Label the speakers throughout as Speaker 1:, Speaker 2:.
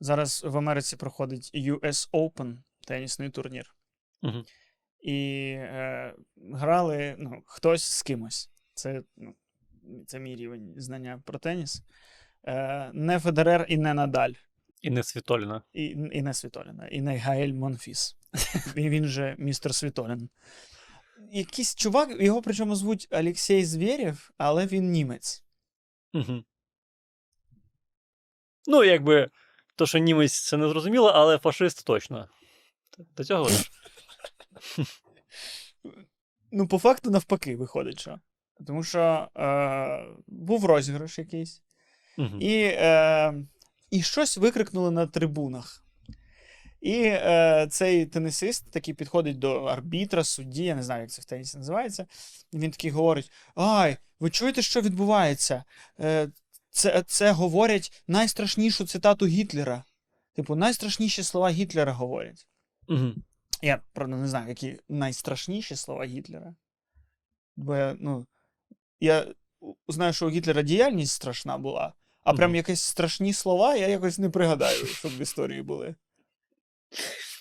Speaker 1: Зараз в Америці проходить US Open тенісний турнір.
Speaker 2: Мгм.
Speaker 1: І е, грали ну, хтось з кимось. Це, ну, це мій рівень знання про теніс. Е, не Федерер і не Надаль.
Speaker 2: І не Світоліна.
Speaker 1: І, і не Світоліна, і не Гаель Монфіс. Він, він же містер Світолін. Якийсь чувак, його причому звуть Олексій Звєрєв, але він німець.
Speaker 2: Угу. Ну, якби, то, що німець це не зрозуміло, але фашист точно. До цього ж.
Speaker 1: Ну, по факту, навпаки, виходить, що. Тому що е, був розіграш якийсь,
Speaker 2: Угу.
Speaker 1: і, е, і щось викрикнули на трибунах. І е, цей тенісист такий підходить до арбітра, судді, я не знаю, як це в тенісі називається. Він такий говорить: Ай, ви чуєте, що відбувається? Е, це, це говорять найстрашнішу цитату Гітлера. Типу, найстрашніші слова Гітлера говорять.
Speaker 2: Угу.
Speaker 1: Я, правда, не знаю, які найстрашніші слова Гітлера. Бо я, ну, я знаю, що у Гітлера діяльність страшна була, а прям
Speaker 2: Мгм.
Speaker 1: якісь страшні слова я якось не пригадаю, щоб в історії були.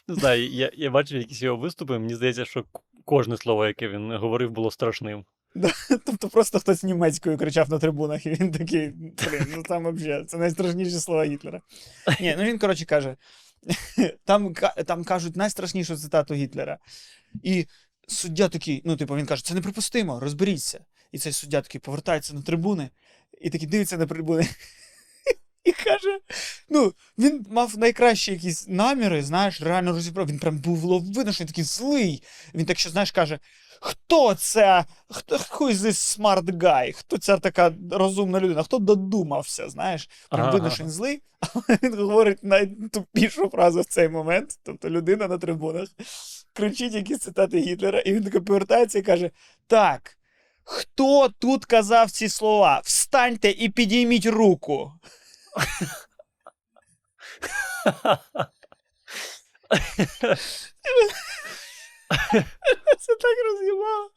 Speaker 2: Не знаю, я, я бачив якісь його виступи, мені здається, що кожне слово, яке він говорив, було страшним.
Speaker 1: Тобто просто хтось німецькою кричав на трибунах, і він такий, блін, ну там взагалі, це найстрашніші слова Гітлера. Ні, ну він, коротше, каже: там, там кажуть найстрашнішу цитату Гітлера. І суддя такий, ну, типу, він каже, це неприпустимо, розберіться. І цей суддя такий повертається на трибуни і такий дивиться на трибуни. І каже: ну, він мав найкращі якісь наміри, знаєш, реально розібрав. Він прям був видно, що він такий злий. Він так що, знаєш, каже: Хто це? Хто who is this smart guy? Хто ця така розумна людина? Хто додумався? Знаєш? Прям
Speaker 2: Ага,
Speaker 1: видно, що він злий, але він говорить найтупішу фразу в цей момент. Тобто людина на трибунах кричить якісь цитати Гітлера, і він таки повертається і каже: Так, хто тут казав ці слова? Встаньте і підійміть руку. Це так роз'їбало.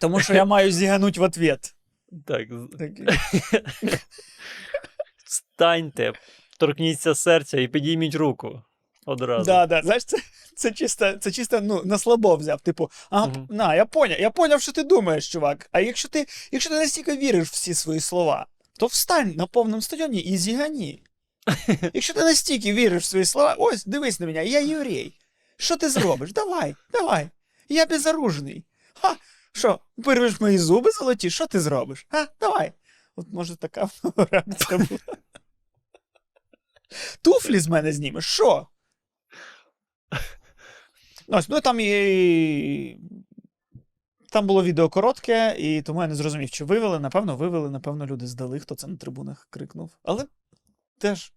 Speaker 1: Тому що я маю зігануть в ответ.
Speaker 2: Так, встаньте, торкніться серця і підійміть руку. Одразу.
Speaker 1: Да, да. Знаєш, це, це чисто, це чисто ну, на слабо взяв. Типу, а,
Speaker 2: Мгм.
Speaker 1: на, я поняв, я поняв, що ти думаєш, чувак. А якщо ти, якщо ти настільки віриш в всі свої слова, то встань на повному стадіоні і зігані. Якщо ти настільки віриш в свої слова, ось дивись на мене, я єврей. Що ти зробиш? Давай, давай. Я безоружний. Ха, що, вирвеш мої зуби золоті, що ти зробиш? А, давай. От може така реакція була. Туфлі з мене знімеш, що? Ось, ну там і. Там було відео коротке, і тому я не зрозумів, чи вивели. Напевно, вивели, напевно, люди здали, хто це на трибунах крикнув. Але теж,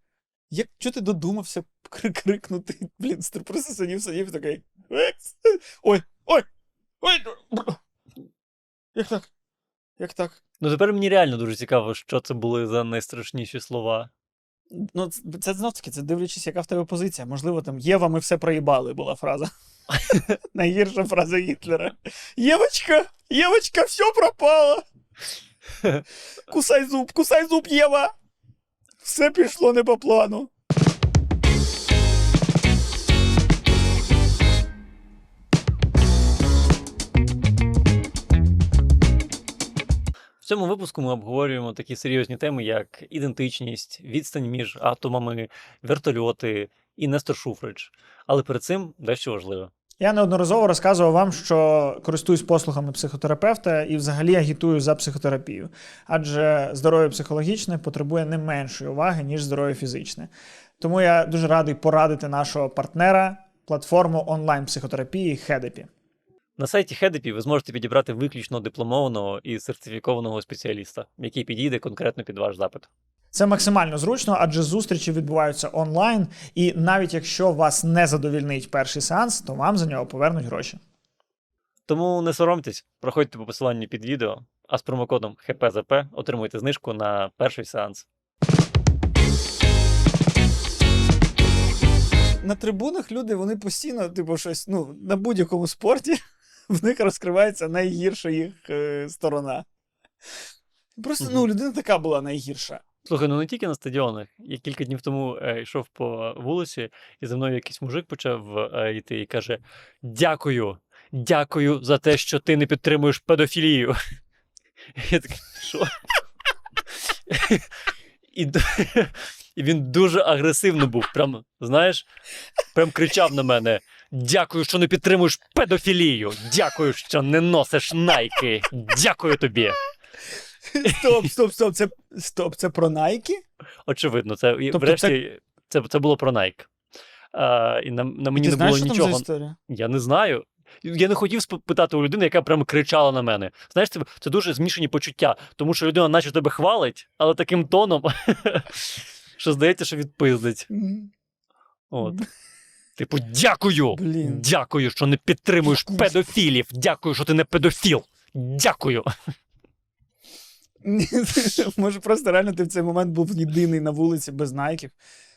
Speaker 1: як чого ти додумався кри- крикнути? Блін, просто сидів, сидів такий. Ой, ой! Ой! Як так? Як так?
Speaker 2: Ну тепер мені реально дуже цікаво, що це були за найстрашніші слова.
Speaker 1: Ну, це, знов таки, це дивлячись, яка в тебе позиція. Можливо, там Єва, ми все проїбали, була фраза. Найгірша фраза Гітлера. Євочка, Євочка, все пропало. Кусай зуб, кусай зуб, Єва. Все пішло не по плану.
Speaker 2: В цьому випуску ми обговорюємо такі серйозні теми, як ідентичність, відстань між атомами, вертольоти і Нестор Шуфрич. Але перед цим дещо важливе.
Speaker 1: Я неодноразово розказував вам, що користуюсь послугами психотерапевта і взагалі агітую за психотерапію. Адже здоров'я психологічне потребує не меншої уваги, ніж здоров'я фізичне. Тому я дуже радий порадити нашого партнера платформу онлайн-психотерапії Хедепі.
Speaker 2: На сайті Хедепі ви зможете підібрати виключно дипломованого і сертифікованого спеціаліста, який підійде конкретно під ваш запит.
Speaker 1: Це максимально зручно, адже зустрічі відбуваються онлайн, і навіть якщо вас не задовільнить перший сеанс, то вам за нього повернуть гроші.
Speaker 2: Тому не соромтесь, проходьте по посиланню під відео, а з промокодом ХПЗП отримуйте знижку на перший сеанс.
Speaker 1: На трибунах люди вони постійно, типу, щось, ну, на будь-якому спорті в них розкривається найгірша їх е, сторона. Просто, ну, людина така була найгірша.
Speaker 2: Слухай, ну не тільки на стадіонах. Я кілька днів тому е, йшов по вулиці, і за мною якийсь мужик почав е, йти і каже: Дякую, дякую за те, що ти не підтримуєш педофілію. Я такий, що? І, і він дуже агресивно був. Прям, знаєш, прям кричав на мене: Дякую, що не підтримуєш педофілію. Дякую, що не носиш найки. Дякую тобі.
Speaker 1: Стоп, стоп, стоп. Це стоп, це про Найки?
Speaker 2: Очевидно, це
Speaker 1: Тобто
Speaker 2: врешті це, це було про Nike. А, і на, на мені
Speaker 1: Ти
Speaker 2: не
Speaker 1: знаєш,
Speaker 2: було
Speaker 1: що там
Speaker 2: нічого.
Speaker 1: за історія?
Speaker 2: Я не знаю. Я не хотів спитати у людини, яка прямо кричала на мене. Знаєш, це, це дуже змішані почуття, тому що людина, наче тебе хвалить, але таким тоном, що здається, що відпиздить. От. Типу, дякую!
Speaker 1: Блін.
Speaker 2: Дякую, що не підтримуєш педофілів. Дякую, що ти не педофіл. Дякую.
Speaker 1: Може, просто реально ти в цей момент був єдиний на вулиці без найків.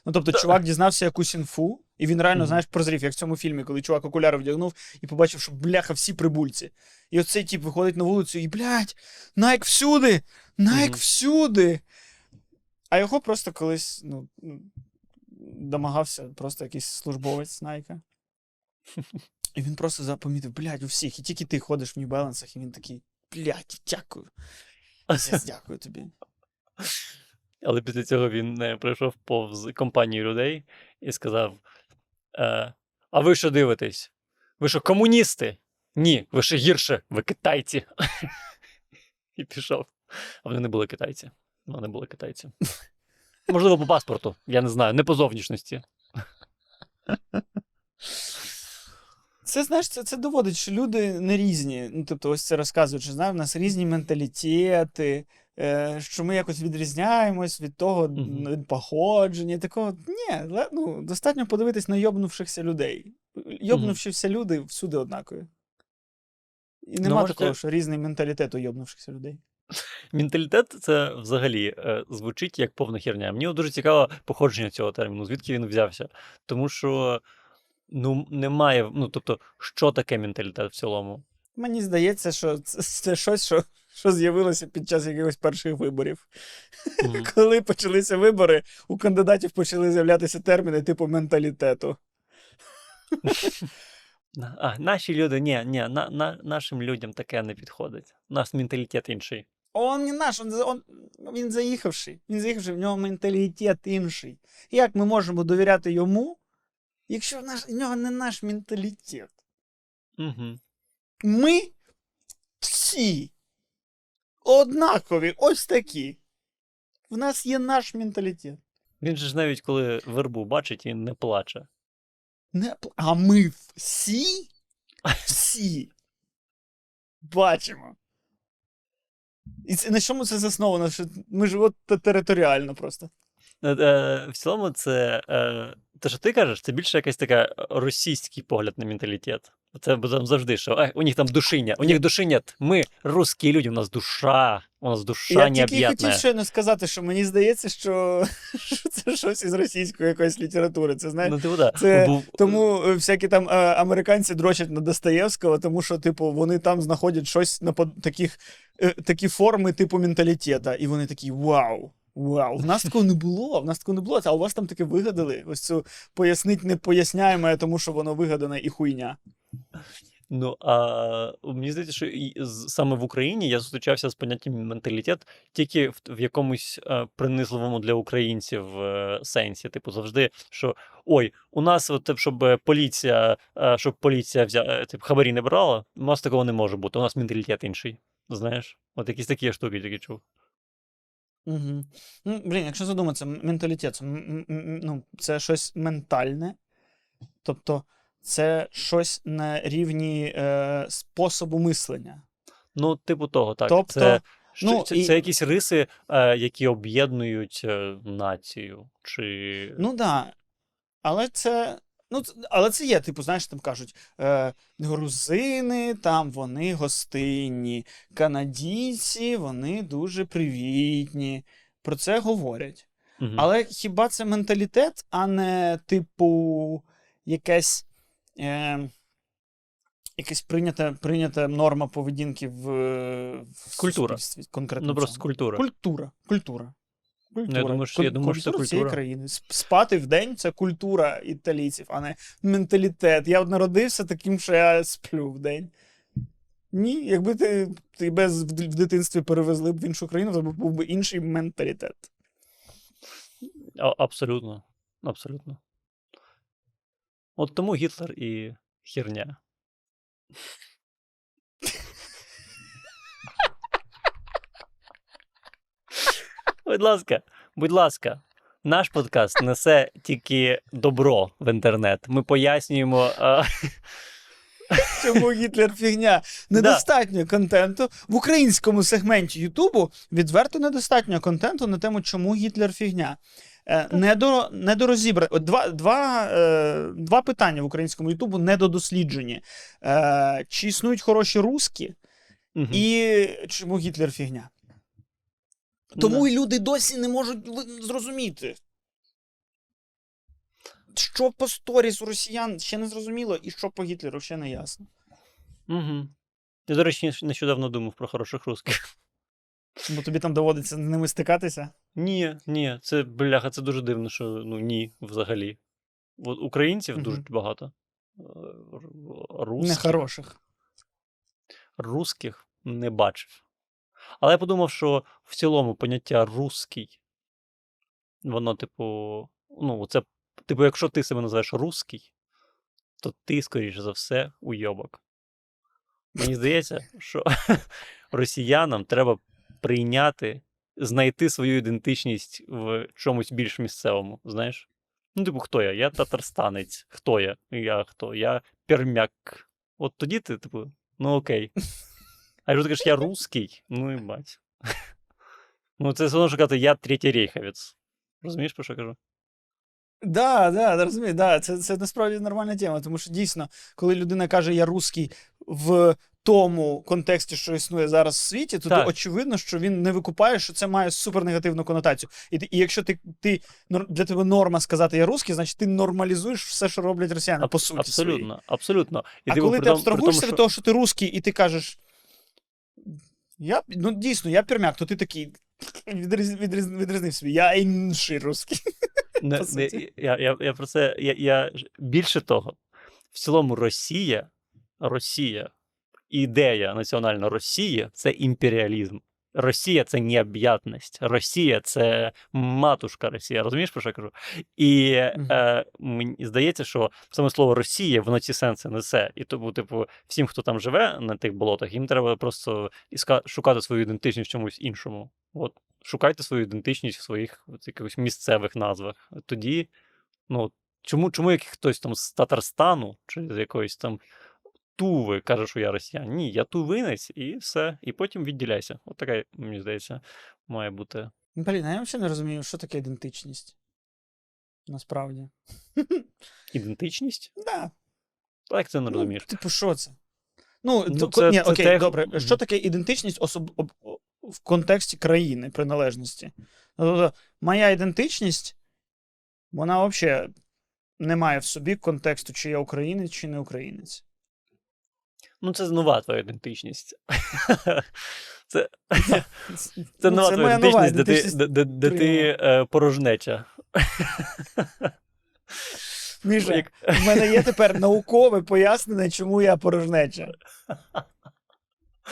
Speaker 1: Ну, тобто, чувак дізнався якусь інфу, і він реально, знаєш, прозрів, як в цьому фільмі, коли чувак окуляри вдягнув і побачив, що бляха всі прибульці. І оцей тип виходить на вулицю і, блядь, Найк всюди! Найк всюди! А його просто колись, ну, домагався просто якийсь службовець Найка. І він просто запомітив, блядь, у всіх, і тільки ти ходиш в Нью-Балансах, і він такий, блядь, дякую. Дякую тобі.
Speaker 2: Але після цього він е, пройшов повз компанію людей і сказав: е, А ви що дивитесь? Ви що, комуністи? Ні, ви ще гірше, ви китайці. І пішов. А вони не були китайці. Вони були китайці. Можливо, по паспорту, я не знаю, не по зовнішності.
Speaker 1: Це знаєш, це, це доводить, що люди не різні. Ну, тобто, ось це розказують, що знає, в нас різні менталітети, е, що ми якось відрізняємось від того від походження. Такого ні, ну, достатньо подивитись на йобнувшихся людей. Йобнувшися люди всюди однакові. І нема
Speaker 2: може,
Speaker 1: такого, що різний менталітет у йобнувшихся людей.
Speaker 2: Менталітет це взагалі е, звучить як повна херня. Мені дуже цікаво походження цього терміну, звідки він взявся. Тому що ну, немає, ну тобто, що таке менталітет в цілому?
Speaker 1: Мені здається, що це, це щось, що, що з'явилося під час якихось перших виборів.
Speaker 2: Мгм.
Speaker 1: Коли почалися вибори, у кандидатів почали з'являтися терміни типу менталітету.
Speaker 2: А, наші люди, ні, ні, на, на, нашим людям таке не підходить. У нас менталітет інший.
Speaker 1: Он не наш, он, он, він заїхавший. Він заїхавший, в нього менталітет інший. Як ми можемо довіряти йому, якщо наш, в нього не наш менталітет?
Speaker 2: Угу.
Speaker 1: Ми всі однакові, ось такі. В нас є наш менталітет.
Speaker 2: Він же ж навіть коли вербу бачить, він не плаче.
Speaker 1: Не, а ми всі? Всі бачимо. І це, на чому це засновано? Ми ж територіально просто.
Speaker 2: Е, е, В цілому, це е, те, що ти кажеш, це більше якийсь така російський погляд на менталітет. Це там завжди, що «Ай, у них там душиня, у них души нет. Ми русські люди, у нас душа, у нас душа
Speaker 1: Я тільки хотів щойно сказати, що мені здається, що, що це щось із російської якоїсь літератури. Це знаєш.
Speaker 2: Ну, да.
Speaker 1: це
Speaker 2: Був-
Speaker 1: Тому е, всякі там е, американці дрочать на Достоєвського, тому що, типу, вони там знаходять щось на таких, е, такі форми, типу, менталітета. І вони такі: вау! Вау, в нас такого не було, в нас такого не було, а у вас там таке вигадали. Ось цю пояснить непоясняємо, тому що воно вигадане і хуйня.
Speaker 2: Ну, а мені здається, що саме в Україні я зустрічався з поняттям менталітет тільки в, в якомусь е, принизливому для українців е, сенсі. Типу, завжди, що ой, у нас, от, щоб е, поліція, е, щоб поліція взя, е, типу, хабарі не брала, у нас такого не може бути. У нас менталітет інший. Знаєш? От якісь такі штуки тільки чув.
Speaker 1: Угу. Ну, блін, якщо задуматися, менталітет, це, ну, це щось ментальне, тобто це щось на рівні е, способу мислення.
Speaker 2: Ну, типу того, так.
Speaker 1: Тобто,
Speaker 2: це,
Speaker 1: ну,
Speaker 2: це,
Speaker 1: і-
Speaker 2: це якісь риси, е, які об'єднують е, націю. Чи...
Speaker 1: Ну так. Да. Але це. Ну, але це є, типу, знаєш, там кажуть, е, грузини там вони гостинні, канадійці вони дуже привітні. Про це говорять.
Speaker 2: Мгм.
Speaker 1: Але хіба це менталітет, а не, типу, якась, е, якась прийнята, прийнята норма поведінки в, в
Speaker 2: Культура.
Speaker 1: суспільстві конкретно.
Speaker 2: Ну, просто
Speaker 1: цьому?
Speaker 2: культура.
Speaker 1: Культура. Культура. Культура.
Speaker 2: думаю, що- я думаю, що це
Speaker 1: цієї
Speaker 2: культура.
Speaker 1: країни. Спати в день це культура італійців, а не менталітет. Я от народився таким, що я сплю в день. Ні, якби ти, в в дитинстві перевезли б в іншу країну, то був би інший менталітет.
Speaker 2: А, абсолютно. Абсолютно. От тому Гітлер і херня. Будь ласка, будь ласка, наш подкаст несе тільки добро в інтернет. Ми пояснюємо. А...
Speaker 1: Чому Гітлер фігня? Недостатньо контенту. В українському сегменті Ютубу відверто недостатньо контенту на тему, чому Гітлер фігня. Е, Недо, недорозібра... Два, два, е, два питання в українському Ютубу недодосліджені. Е, чи існують хороші русські,
Speaker 2: Мгм.
Speaker 1: і чому Гітлер фігня? Тому
Speaker 2: Да.
Speaker 1: і люди досі не можуть зрозуміти. Що по сторіс у росіян ще не зрозуміло, і що по Гітлеру ще не ясно.
Speaker 2: Угу. Я, до речі, нещодавно думав про хороших русських.
Speaker 1: Бо тобі там доводиться з ними стикатися.
Speaker 2: Ні, ні, це бляха, це дуже дивно, що ну ні, взагалі. От українців
Speaker 1: Мгм.
Speaker 2: дуже багато. Е, Русських,
Speaker 1: Нехороших.
Speaker 2: русських не бачив. Але я подумав, що в цілому поняття русський, воно, типу, ну, це, типу, якщо ти себе називаєш русський, то ти, скоріш за все, уйобок. Мені здається, що росіянам треба прийняти, знайти свою ідентичність в чомусь більш місцевому, знаєш? Ну, типу, хто я? Я татарстанець. Хто я? Я хто? Я пермяк. От тоді ти, типу, ну окей. А якщо ти кажеш, я русський, ну і бать. Ну, це все одно, що казати, я третій рейховець. Розумієш, про що я кажу?
Speaker 1: Да, да, да, розумію, да, це, це насправді нормальна тема, тому що дійсно, коли людина каже я русський в тому контексті, що існує зараз в світі, то, то
Speaker 2: Так.
Speaker 1: очевидно, що він не викупає, що це має супернегативну конотацію. І, і якщо ти, ти для тебе норма сказати я русський, значить ти нормалізуєш все, що роблять росіяни,
Speaker 2: Аб-
Speaker 1: по суті. своїй.
Speaker 2: абсолютно, абсолютно. І
Speaker 1: а коли ти абстрагуєшся
Speaker 2: тому,
Speaker 1: від того, що ти русський, і ти кажеш. Я, ну дійсно, я пермяк, то ти такий відріз, відріз, відрізнив собі. Я інший русський.
Speaker 2: Не, не, я, я, я про це. Я, я, більше того, в цілому Росія, Росія, ідея національна Росія це імперіалізм. Росія це необ'ятність. Росія це матушка Росія. Розумієш, про що я кажу? І е, мені здається, що саме слово Росія воно ці сенси несе. І тому, типу, всім, хто там живе на тих болотах, їм треба просто іска- шукати свою ідентичність в чомусь іншому. От шукайте свою ідентичність в своїх от, якихось місцевих назвах. Тоді, ну, чому, чому як хтось там з Татарстану чи з якоїсь там Туви каже, що я росіян? Ні, я тувинець, і все. І потім відділяйся. От така, мені здається, має бути.
Speaker 1: Блін, а я взагалі не розумію, що таке ідентичність. Насправді.
Speaker 2: Ідентичність?
Speaker 1: Да.
Speaker 2: Так це не розумієш.
Speaker 1: Ну, типу, що це? Ну,
Speaker 2: Ну,
Speaker 1: то-
Speaker 2: це-
Speaker 1: ні,
Speaker 2: це
Speaker 1: окей,
Speaker 2: те-
Speaker 1: добре. Що таке ідентичність особ... в контексті країни, приналежності? Ну, Тобто, моя ідентичність, вона взагалі не має в собі контексту, чи я українець, чи не українець.
Speaker 2: Ну, це нова твоя ідентичність. Це,
Speaker 1: Це,
Speaker 2: це
Speaker 1: ну,
Speaker 2: нова
Speaker 1: це
Speaker 2: твоя ідентичність, де ти, де, де, де ти е, порожнеча.
Speaker 1: Міша,
Speaker 2: Як-
Speaker 1: в мене є тепер наукове пояснення, чому я порожнеча.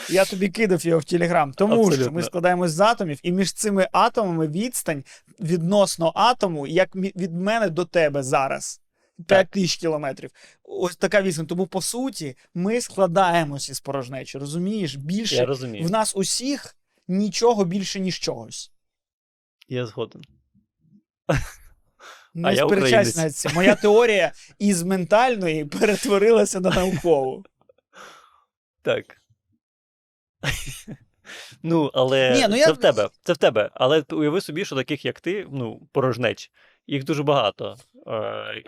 Speaker 1: Я тобі кидав його в Телеграм, тому що ми складаємось з атомів, і між цими атомами відстань відносно атому, як від мене до тебе зараз. 5 тисяч кілометрів. Ось така відстань. Тому, по суті, ми складаємося із порожнечі. Розумієш?
Speaker 2: Я розумію.
Speaker 1: в нас усіх нічого більше, ніж чогось.
Speaker 2: Я згоден.
Speaker 1: Не сперечайся навіть цим. Моя теорія із ментальної перетворилася на наукову.
Speaker 2: Так. Ну, але
Speaker 1: Ні, ну
Speaker 2: це
Speaker 1: я-
Speaker 2: в тебе. Це в тебе. Але уяви собі, що таких, як ти, ну, порожнеч. Їх дуже багато. Е,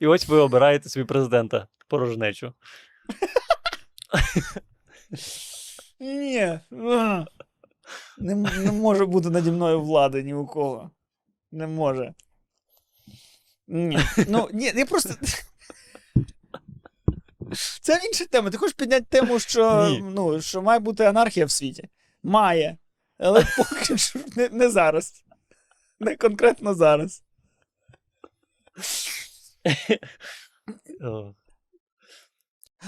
Speaker 2: І ось ви обираєте собі президента порожнечу.
Speaker 1: Ні. Не, не може бути наді мною влади ні у кого. Не може. Ні. Ну, ні, я просто. Це інша тема. Ти хочеш підняти тему, що,
Speaker 2: Ні.
Speaker 1: ну, що має бути анархія в світі? Має. Але поки що не, не зараз. Не конкретно зараз.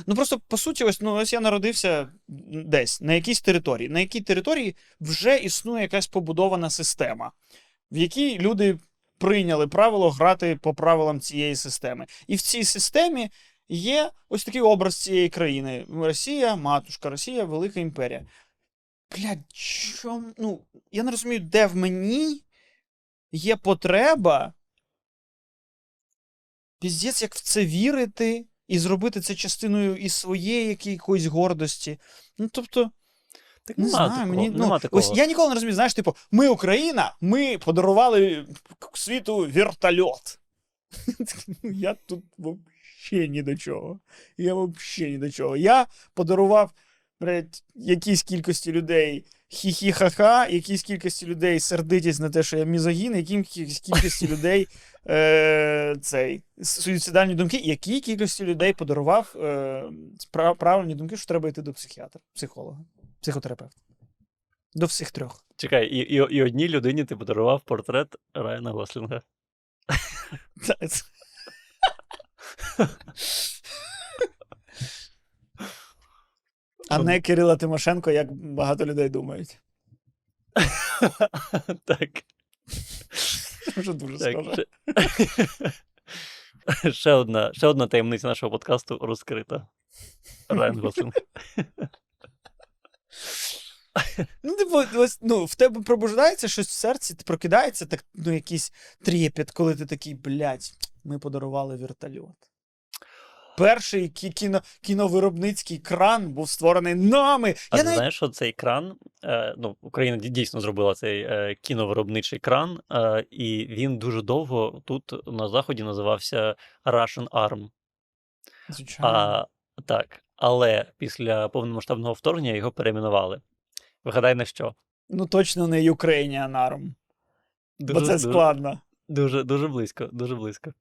Speaker 1: Ну просто по суті, ось ну ось я народився десь на якійсь території. На якій території вже існує якась побудована система, в якій люди прийняли правило грати по правилам цієї системи. І в цій системі є ось такий образ цієї країни: Росія, матушка, Росія, велика імперія. Блядь, чому? Ну, я не розумію, де в мені є потреба. Піздець, як в це вірити і зробити це частиною і своєї якоїсь гордості. Ну, тобто,
Speaker 2: Так
Speaker 1: не знаю,
Speaker 2: такого,
Speaker 1: мені, ну,
Speaker 2: такого.
Speaker 1: ось я ніколи не розумію, знаєш, типу, ми Україна, ми подарували світу вертольот. Ну, Я тут взагалі ні до чого. Я взагалі ні до чого. Я подарував блядь, якійсь кількості людей хі-хі-ха-ха, якійсь кількості людей сердитість на те, що я мізогін, якійсь кількості людей е, цей, суїцидальні думки, якій кількості людей подарував е, прав- правильні думки, що треба йти до психіатра, психолога, психотерапевта. До всіх трьох.
Speaker 2: Чекай, і, і, і одній людині ти подарував портрет Райана Гослінга.
Speaker 1: Та, це- А не Кирила Тимошенко, як багато людей думають.
Speaker 2: Так,
Speaker 1: Вже дуже схоже.
Speaker 2: Ще... одна, ще одна таємниця нашого подкасту розкрита. Райан Гослінг.
Speaker 1: Ну, типу, ось, ну, в тебе пробуждається щось в серці, ти прокидається, так, ну, якийсь трепет, коли ти такий, блядь, ми подарували вертольот. Перший кі- кіно, кіновиробницький кран був створений нами.
Speaker 2: А
Speaker 1: Я
Speaker 2: ти
Speaker 1: навіть...
Speaker 2: знаєш, що цей кран, е, ну, Україна дійсно зробила цей е, кіновиробничий кран, е, і він дуже довго тут на заході називався Russian Arm.
Speaker 1: Звичайно.
Speaker 2: А, так, але після повномасштабного вторгнення його перейменували. Вигадай на що?
Speaker 1: Ну, точно не Ukrainian Arm.
Speaker 2: Дуже,
Speaker 1: бо це
Speaker 2: дуже,
Speaker 1: складно.
Speaker 2: Дуже, дуже близько, дуже близько.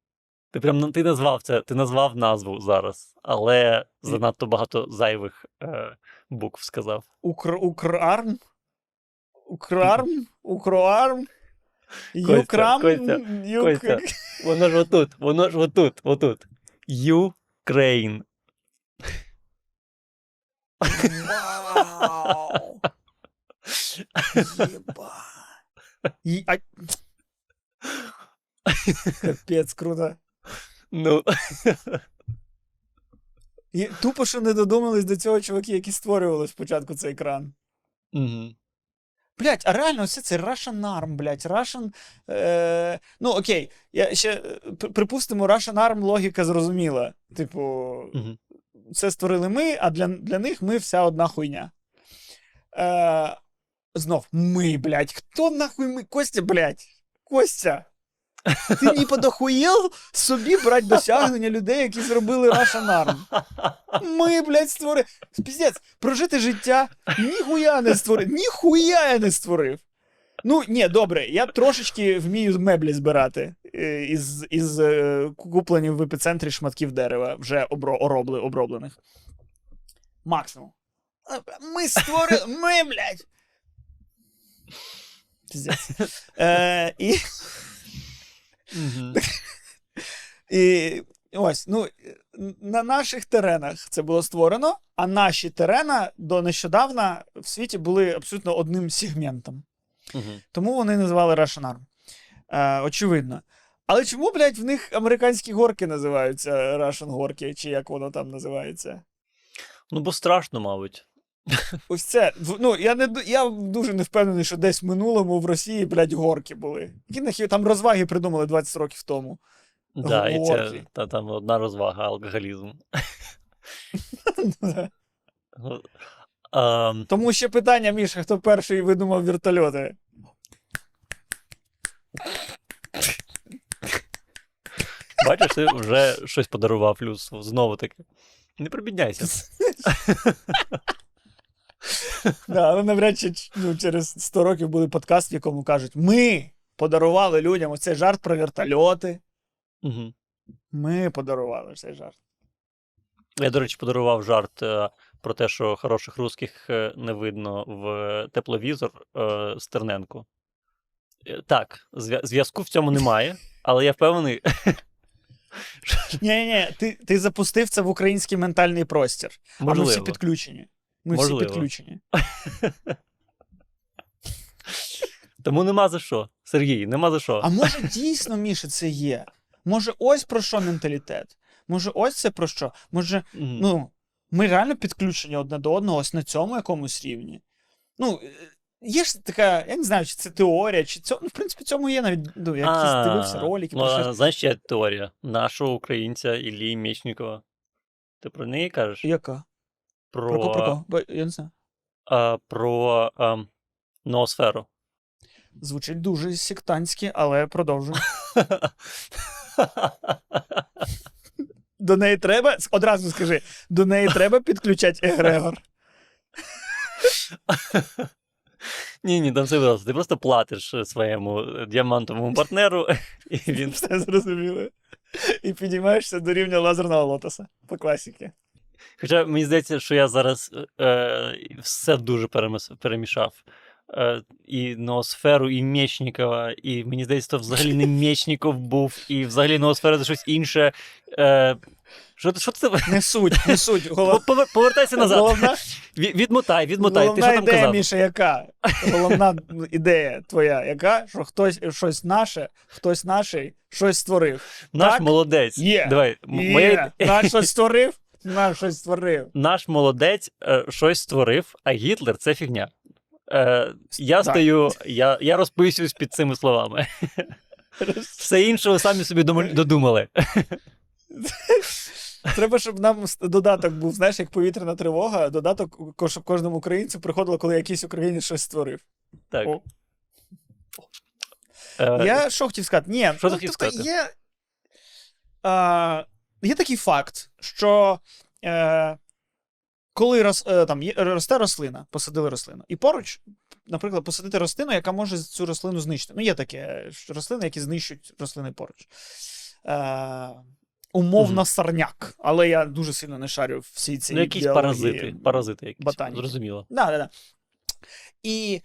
Speaker 2: Ти прям ти назвав це, ти назвав назву зараз, але занадто багато зайвих е, букв сказав.
Speaker 1: Укр... Украрм? Украрм? Укроарм? Юкрам?
Speaker 2: Костя,
Speaker 1: Юк...
Speaker 2: Костя, воно ж отут, воно ж отут, отут. Ukraine.
Speaker 1: Вау! Єба. Капець, круто.
Speaker 2: Ну,
Speaker 1: І тупо, що не додумались до цього чуваки, які створювали спочатку цей екран.
Speaker 2: мгм.
Speaker 1: Блять, а реально все це Russian ARM, блять, Russian. Е... Ну, окей, я ще е, припустимо, Russian ARM логіка зрозуміла. Типу,
Speaker 2: Мгм.
Speaker 1: це створили ми, а для, для них ми вся одна хуйня. Е... Знов, ми, блять, хто нахуй ми? Костя, блять, Костя. Ти не подохуєл собі брати досягнення людей, які зробили Russian ARM. Ми, блядь, створили. Піздець, прожити життя ніхуя не створив. Ніхуя я не створив. Ну, ні, добре, я трошечки вмію меблі збирати е, із, із е, куплені в епіцентрі шматків дерева, вже обро, оробли, оброблених. Максимум. Ми створили. Ми, блядь. Піздець. Е, і,
Speaker 2: Мгм.
Speaker 1: і ось, ну, на наших теренах це було створено, а наші терена до нещодавна в світі були абсолютно одним сегментом.
Speaker 2: Мгм.
Speaker 1: Тому вони називали Russian Arm. Е, очевидно. Але чому, блядь, в них американські горки називаються Russian горки, чи як воно там називається?
Speaker 2: Ну, бо страшно, мабуть.
Speaker 1: Ось це. Ну, я, не, я дуже не впевнений, що десь в минулому в Росії, блядь, горки були. Які там розваги придумали 20 років тому.
Speaker 2: Да, і це, та, там одна розвага, алкоголізм. Ам,
Speaker 1: Тому ще питання, Міша, хто перший видумав вертольоти?
Speaker 2: Бачиш, ти вже щось подарував людству. Знову таки. Не прибідняйся.
Speaker 1: Да, але навряд чи ну, через 100 років буде подкаст, в якому кажуть: ми подарували людям оцей жарт про вертольоти.
Speaker 2: Мгм.
Speaker 1: Ми подарували цей жарт.
Speaker 2: Я, до речі, подарував жарт е, про те, що хороших русських е, не видно в тепловізор е, Стерненку. Е, Так, зв'я- зв'язку в цьому немає, але я впевнений.
Speaker 1: Ні, ні, ні, ти, ти запустив це в український ментальний простір. А ми всі
Speaker 2: Можливо.
Speaker 1: підключені. Ми
Speaker 2: Можливо.
Speaker 1: всі підключені.
Speaker 2: Тому нема за що. Сергій, нема за що.
Speaker 1: А може дійсно, Міша, це є? Може, ось про що менталітет? Може, ось це про що? Може, ну, ми реально підключені одне до одного ось на цьому якомусь рівні. Ну, е, є ж така, я не знаю, чи це теорія, чи це. Ну, в принципі, цьому є навіть. Ну, якісь дивився ролики.
Speaker 2: Ну,
Speaker 1: щось.
Speaker 2: знаєш, ще теорія нашого українця Іллі Мєчнікова. Ти про неї кажеш?
Speaker 1: Яка?
Speaker 2: Про,
Speaker 1: Про кого, про Я не знаю.
Speaker 2: А, про а, ноосферу.
Speaker 1: Звучить дуже сектантськи, але продовжуй. До неї треба, одразу скажи, до неї треба підключати Егрегор.
Speaker 2: Ні, ні, там все просто. Ти просто платиш своєму діамантовому партнеру, і він
Speaker 1: Все зрозуміло. І підіймаєшся до рівня лазерного лотоса по класіки.
Speaker 2: Хоча мені здається, що я зараз е, все дуже перемішав. Е, і ноосферу, і Мєчнікова, і мені здається, то взагалі не Мєчніков був, і взагалі ноосфера це щось інше. Е, що, що це?
Speaker 1: Не суть, не суть. Голов...
Speaker 2: Повертайся назад.
Speaker 1: Головна,
Speaker 2: Ві- Відмотай, відмотай. Ти
Speaker 1: головна
Speaker 2: що там
Speaker 1: ідея,
Speaker 2: казав?
Speaker 1: Міша, яка? Головна ідея твоя, яка? Що хтось щось наше, хтось наший щось створив.
Speaker 2: Наш
Speaker 1: Так?
Speaker 2: молодець.
Speaker 1: Є.
Speaker 2: Давай,
Speaker 1: Є,
Speaker 2: моя...
Speaker 1: наш щось створив, наш щось створив.
Speaker 2: Наш молодець е, щось створив, а Гітлер це фігня. Е, я стою, я, я розписуюсь під цими словами. Все інше ви самі собі додумали.
Speaker 1: Треба, щоб нам додаток був, знаєш, як повітряна тривога, додаток, щоб кожному українцю приходило, коли якийсь українець щось створив.
Speaker 2: Так.
Speaker 1: О.
Speaker 2: Е,
Speaker 1: Я що хотів сказати? Ні,
Speaker 2: Що
Speaker 1: ну,
Speaker 2: хотів
Speaker 1: тобто
Speaker 2: сказати?
Speaker 1: Є, а, є такий факт, що е, коли рос, е, там, є, росте рослина, посадили рослину, і поруч, наприклад, посадити рослину, яка може цю рослину знищити. Ну, є таке, що рослини, які знищують рослини поруч. Е, умовно
Speaker 2: Мгм.
Speaker 1: сорняк, але я дуже сильно не шарю в всій цій
Speaker 2: ну, якісь
Speaker 1: біології
Speaker 2: паразити. Паразити якісь.
Speaker 1: ботаніки.
Speaker 2: Зрозуміло.
Speaker 1: Да, да, да. І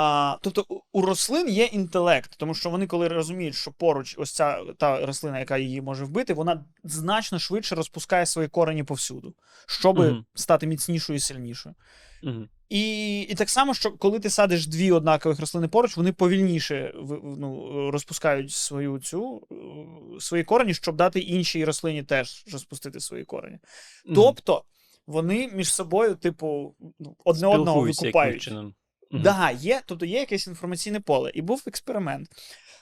Speaker 1: а, тобто у- рослин є інтелект, тому що вони, коли розуміють, що поруч ось ця та рослина, яка її може вбити, вона значно швидше розпускає свої корені повсюду, щоб
Speaker 2: Мгм.
Speaker 1: стати міцнішою і сильнішою.
Speaker 2: Мгм.
Speaker 1: І, і так само, що коли ти садиш дві однакових рослини поруч, вони повільніше ну, розпускають свою цю е, свої корені, щоб дати іншій рослині теж розпустити свої корені.
Speaker 2: Мгм.
Speaker 1: Тобто вони між собою, типу, ну, одне одного викупають.
Speaker 2: Чином. Мгм.
Speaker 1: Да, є, тобто є якесь інформаційне поле. І був експеримент,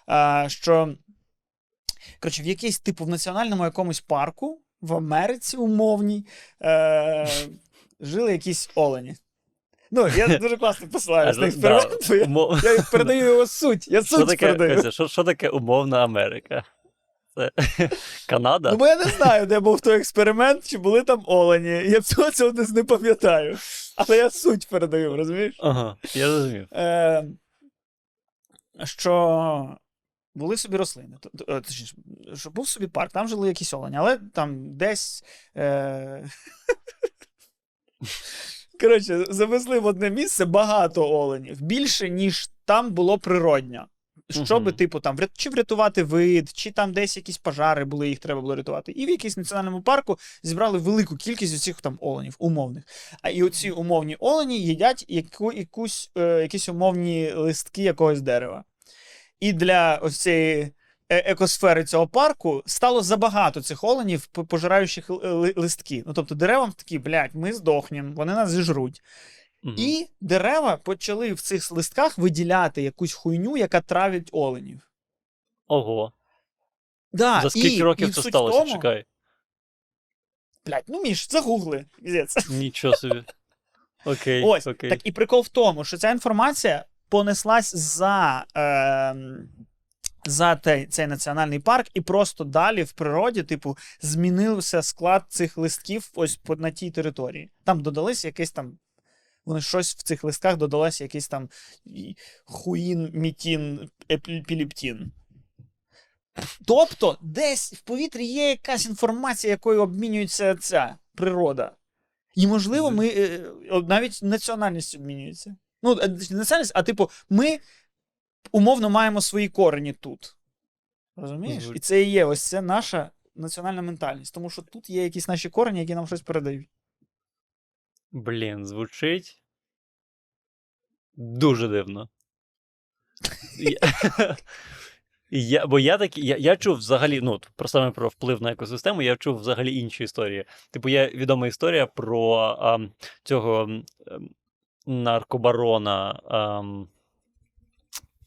Speaker 1: а, що коротше, в якийсь типу в національному якомусь парку в Америці умовній е, жили якісь олені. Ну, я дуже класно посилаюсь
Speaker 2: А,
Speaker 1: на
Speaker 2: да,
Speaker 1: експеримент, бо я, я передаю його суть. Я
Speaker 2: Що таке,
Speaker 1: передаю.
Speaker 2: Що, що таке умовна Америка? Це Канада?
Speaker 1: Ну, бо я не знаю, де був той експеримент, чи були там олені. Я цього цього десь не пам'ятаю. Але я суть передаю, розумієш?
Speaker 2: Ага, я зрозумів.
Speaker 1: Е, що були собі рослини. Е, Точніше, що був собі парк, там жили якісь олені, але там десь. Е... Коротше, завезли в одне місце багато оленів, більше, ніж там було природньо. Щоб,
Speaker 2: Мгм.
Speaker 1: типу, там, чи врятувати вид, чи там десь якісь пожари були, їх треба було рятувати. І в якийсь національному парку зібрали велику кількість оцих там оленів, умовних. А і оці умовні олені їдять яку, якусь, е, якісь умовні листки якогось дерева. І для ось цієї е- екосфери цього парку стало забагато цих оленів, пожираючих ли- листки. Ну тобто деревам такі, блядь, ми здохнемо, вони нас зіжруть.
Speaker 2: Мгм.
Speaker 1: І дерева почали в цих листках виділяти якусь хуйню, яка травить оленів.
Speaker 2: Ого.
Speaker 1: Да,
Speaker 2: За скільки
Speaker 1: і,
Speaker 2: років
Speaker 1: і
Speaker 2: це сталося?
Speaker 1: тому,
Speaker 2: Чекай.
Speaker 1: Блядь, ну міш, загугли.
Speaker 2: Нічого собі. Окей.
Speaker 1: Ось,
Speaker 2: окей.
Speaker 1: так і прикол в тому, що ця інформація понеслась за, е, за те, цей національний парк, і просто далі в природі, типу, змінився склад цих листків ось на тій території. Там додались якесь там. Вони щось в цих листках додалося якийсь там хуїн, мітін, епіліптін. Тобто, десь в повітрі є якась інформація, якою обмінюється ця природа. І, можливо, ми е, навіть національність обмінюється. Ну, е, національність, а типу, ми умовно маємо свої корені тут. Розумієш? І це і є ось це наша національна ментальність. Тому що тут є якісь наші корені, які нам щось передають.
Speaker 2: Блін, звучить дуже дивно. Я- бо я так, я, я чув взагалі, ну, про саме про вплив на екосистему, я чув взагалі інші історії. Типу, є відома історія про а, цього ем, наркобарона. ам,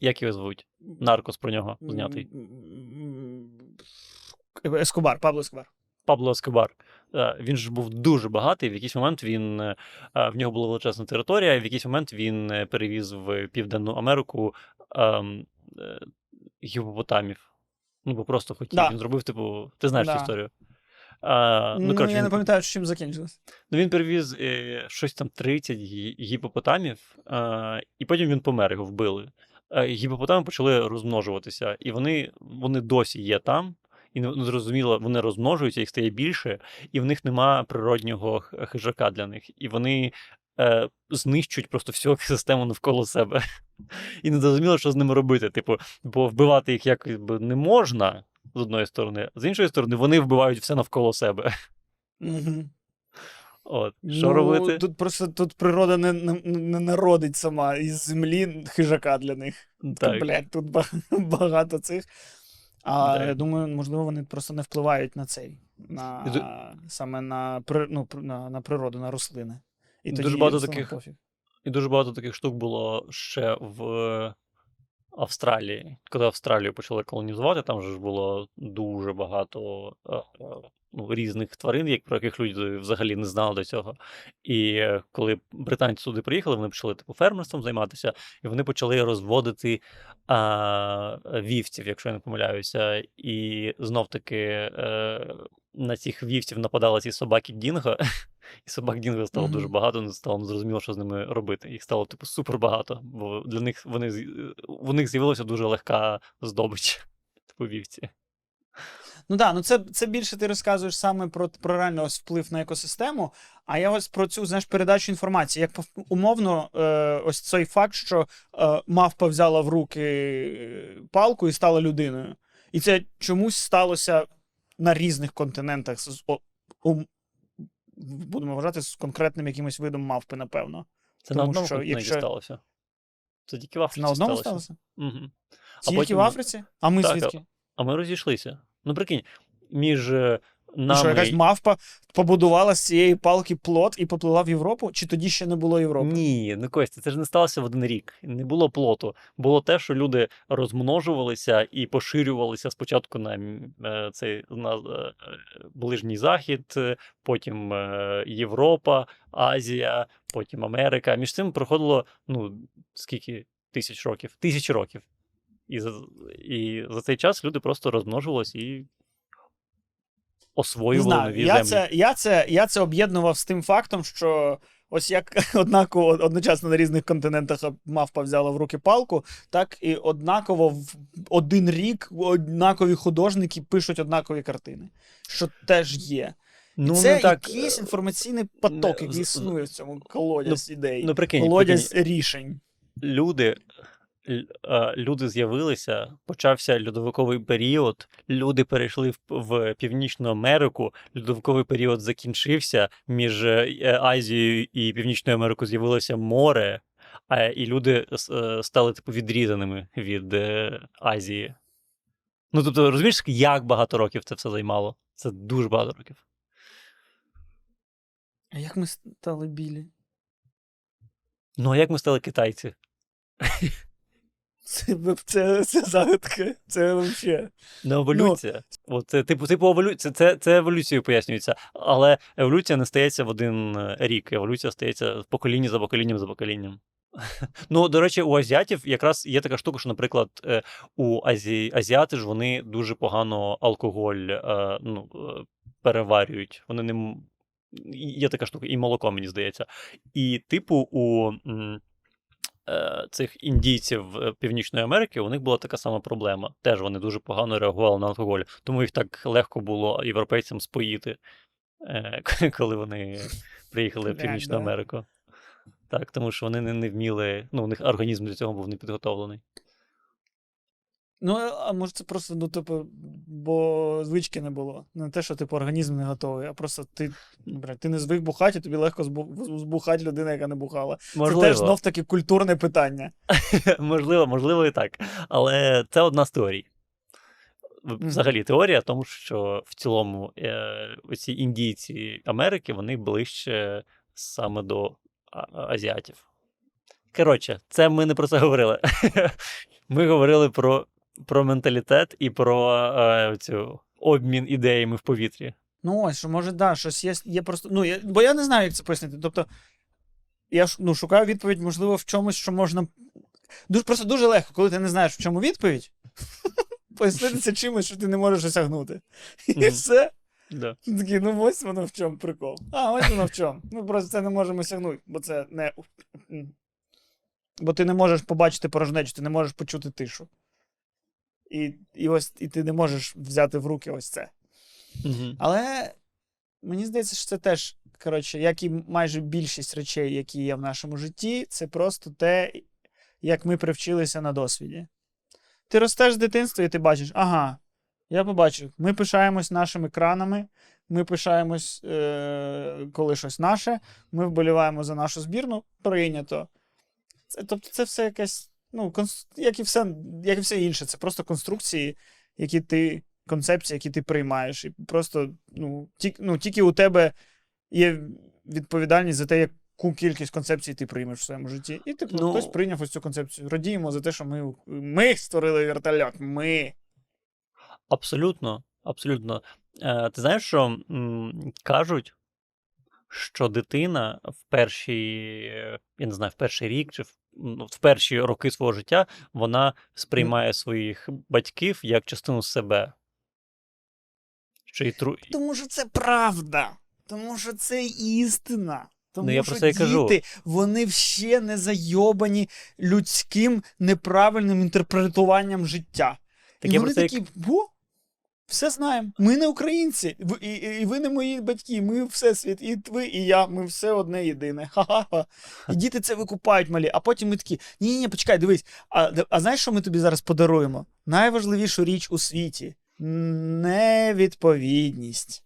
Speaker 2: як його звуть? Наркос про нього знятий.
Speaker 1: Ескобар, Пабло Ескобар.
Speaker 2: Пабло Ескобар. Е, Він ж був дуже багатий. В якийсь момент він е, е, в нього була величезна територія, в якийсь момент він перевіз в Південну Америку ем, гіпопотамів. Ну, бо просто хотів.
Speaker 1: Да.
Speaker 2: Він зробив, типу, ти знаєш
Speaker 1: Да.
Speaker 2: цю історію. А,
Speaker 1: Ну,
Speaker 2: коротше,
Speaker 1: я не пам'ятаю, чим закінчилось.
Speaker 2: ну, він перевіз е, щось там 30 гі- гіпопотамів, е, і потім він помер, його вбили. Е, гіпопотами почали розмножуватися, і вони, вони досі є там. І не- не зрозуміло, вони розмножуються, їх стає більше, і в них нема природнього хижака для них. І вони е, знищують просто всю екосистему навколо себе. І не зрозуміло, що з ними робити. Типу, бо вбивати їх якби не можна з одної сторони, з іншої сторони, вони вбивають все навколо себе. От, що робити?
Speaker 1: Тут просто тут природа не, не, народить сама із землі хижака для них.
Speaker 2: Так.
Speaker 1: Блять, тут багато цих. А
Speaker 2: Так.
Speaker 1: я думаю, можливо, вони просто не впливають на цей, на,
Speaker 2: І
Speaker 1: саме на, ну, на, на природу, на рослини. І
Speaker 2: Дуже
Speaker 1: тоді
Speaker 2: багато таких-
Speaker 1: пофіг.
Speaker 2: І дуже багато таких штук було ще в Австралії. Коли Австралію почали колонізувати, там же ж було дуже багато е, ну, різних тварин, як, про яких люди взагалі не знали до цього. І е, коли британці сюди приїхали, вони почали типу фермерством займатися, і вони почали розводити а, вівців, якщо я не помиляюся. І знов таки е, на цих вівців нападали ці собаки Дінго. І собак Дінго стало дуже багато, не стало незрозуміло, що з ними робити. Їх стало, типу, супер багато, бо для них вони у них з'явилася дуже легка здобич, типу вівці.
Speaker 1: Ну так, ну це, це більше ти розказуєш саме про, про реально ось вплив на екосистему, а я ось про цю знаєш, передачу інформації. Як умовно, е, ось цей факт, що е, мавпа взяла в руки е, палку і стала людиною. І це чомусь сталося на різних континентах. з- о- будемо вважати з конкретним якимось видом мавпи, напевно.
Speaker 2: Це
Speaker 1: Тому
Speaker 2: на одному
Speaker 1: що якщо-
Speaker 2: сталося. Це тільки в Африці
Speaker 1: На одному
Speaker 2: сталося.
Speaker 1: сталося?
Speaker 2: Угу.
Speaker 1: Тільки
Speaker 2: потім-
Speaker 1: в Африці? А ми
Speaker 2: Так,
Speaker 1: звідки?
Speaker 2: А ми розійшлися. Ну, прикинь, між е, нами.
Speaker 1: що, якась мавпа побудувала з цієї палки плот і поплила в Європу? Чи тоді ще не було Європи?
Speaker 2: Ні, ну Костя, це ж не сталося в один рік. Не було плоту. Було те, що люди розмножувалися і поширювалися спочатку на е, цей на е, ближній захід, потім Європа, Азія, потім Америка. Між цим проходило ну скільки тисяч років? Тисячі років. І за, і за цей час люди просто розмножувалися і освоювали
Speaker 1: знаю,
Speaker 2: нові
Speaker 1: я
Speaker 2: землі.
Speaker 1: це, я, це, я це об'єднував з тим фактом, що ось як однаково одночасно на різних континентах мавпа взяла в руки палку, так і однаково в один рік однакові художники пишуть однакові картини. Що теж є.
Speaker 2: Ну,
Speaker 1: це
Speaker 2: не так,
Speaker 1: якийсь
Speaker 2: е,
Speaker 1: інформаційний поток, який існує в цьому колодязь ідей.
Speaker 2: ну, прикинь,
Speaker 1: колодязь рішень.
Speaker 2: люди, люди з'явилися, почався льодовиковий період, люди перейшли в, в Північну Америку, льодовиковий період закінчився, між е, Азією і Північною Америкою з'явилося море, а, і люди е, стали типу відрізаними від е, Азії. Ну, тобто, розумієш, як багато років це все займало? Це дуже багато років.
Speaker 1: А як ми стали білі?
Speaker 2: Ну, а як ми стали китайці?
Speaker 1: Це, це, це загадка. Це взагалі.
Speaker 2: Не еволюція. От, типу, типу еволю... це, це, еволюцією пояснюється. Але еволюція не стається в один е, рік. Еволюція стається в поколінні за поколінням за поколінням. Ну, до речі, у азіатів якраз є така штука, що, наприклад, е, у азі... азіати ж вони дуже погано алкоголь е, ну, е, переварюють. Вони не. Є така штука, і молоко, мені здається. І, типу, у. Е, цих індійців е, Північної Америки, у них була така сама проблема. Теж вони дуже погано реагували на алкоголь, тому їх так легко було європейцям споїти, е, коли вони приїхали в Північну. Америку. Так, тому що вони не, не вміли, ну, у них організм до цього був не підготовлений.
Speaker 1: Ну, а може це просто, ну, типу, бо звички не було. Не те, що типу організм не готовий, а просто ти, ну, ти не звик бухати, тобі легко збу- збухати людина, яка не бухала.
Speaker 2: Можливо,
Speaker 1: Це теж знов таки культурне питання.
Speaker 2: можливо, можливо, і так. Але це одна з теорій. Взагалі, теорія, тому що в цілому е, оці індійці Америки вони ближче саме до азіатів. Коротше, це ми не про це говорили. Ми говорили про, про менталітет і про е, цю обмін ідеями в повітрі.
Speaker 1: Ну, ось, що може, да, щось є, є просто. Ну, я, бо я не знаю, як це пояснити. Тобто, я ну, шукаю відповідь, можливо, в чомусь, що можна. Дуже, просто дуже легко, коли ти не знаєш, в чому відповідь, пояснити це чимось, що ти не можеш осягнути. І все.
Speaker 2: Да.
Speaker 1: Такий, ну ось воно в чому прикол. А, ось воно в чому. Ми просто це не можемо осягнути, бо це не. Бо ти не можеш побачити порожнечу, ти не можеш почути тишу. І, і ось і ти не можеш взяти в руки ось це.
Speaker 2: Мгм.
Speaker 1: Але мені здається, що це теж, коротше, як і майже більшість речей, які є в нашому житті, це просто те, як ми привчилися на досвіді. Ти ростеш з дитинства і ти бачиш, ага, я побачив, ми пишаємось нашими кранами, ми пишаємось, е- коли щось наше, ми вболіваємо за нашу збірну, прийнято. Це, тобто, це все якась, ну, як, і все, як і все інше, це просто конструкції, які ти концепції, які ти приймаєш. І просто ну, ті, ну, тільки у тебе є відповідальність за те, яку кількість концепцій ти приймеш в своєму житті. І типу,
Speaker 2: Ну-
Speaker 1: хтось прийняв ось цю концепцію. Радіємо за те, що ми, ми створили вертольот. Ми.
Speaker 2: Абсолютно, абсолютно. Е, ти знаєш, що м, кажуть, що дитина в перші, я не знаю, в перший рік чи в, ну, в перші роки свого життя вона сприймає своїх батьків як частину себе. Що і тру...
Speaker 1: Тому що це правда. Тому що це істина. Тому
Speaker 2: Ну, я про
Speaker 1: що
Speaker 2: це і кажу.
Speaker 1: вони ще не зайобані людським неправильним інтерпретуванням життя.
Speaker 2: Так
Speaker 1: і
Speaker 2: я
Speaker 1: вони
Speaker 2: про це
Speaker 1: такі, бо, все знаємо. Ми не українці, і, і, і ви не мої батьки, ми всесвіт, і ви, і я, ми все одне єдине. Ха-ха-ха. І діти це викупають малі. А потім ми такі: ні, ні, почекай, дивись. А, а знаєш, що ми тобі зараз подаруємо? Найважливішу річ у світі невідповідність,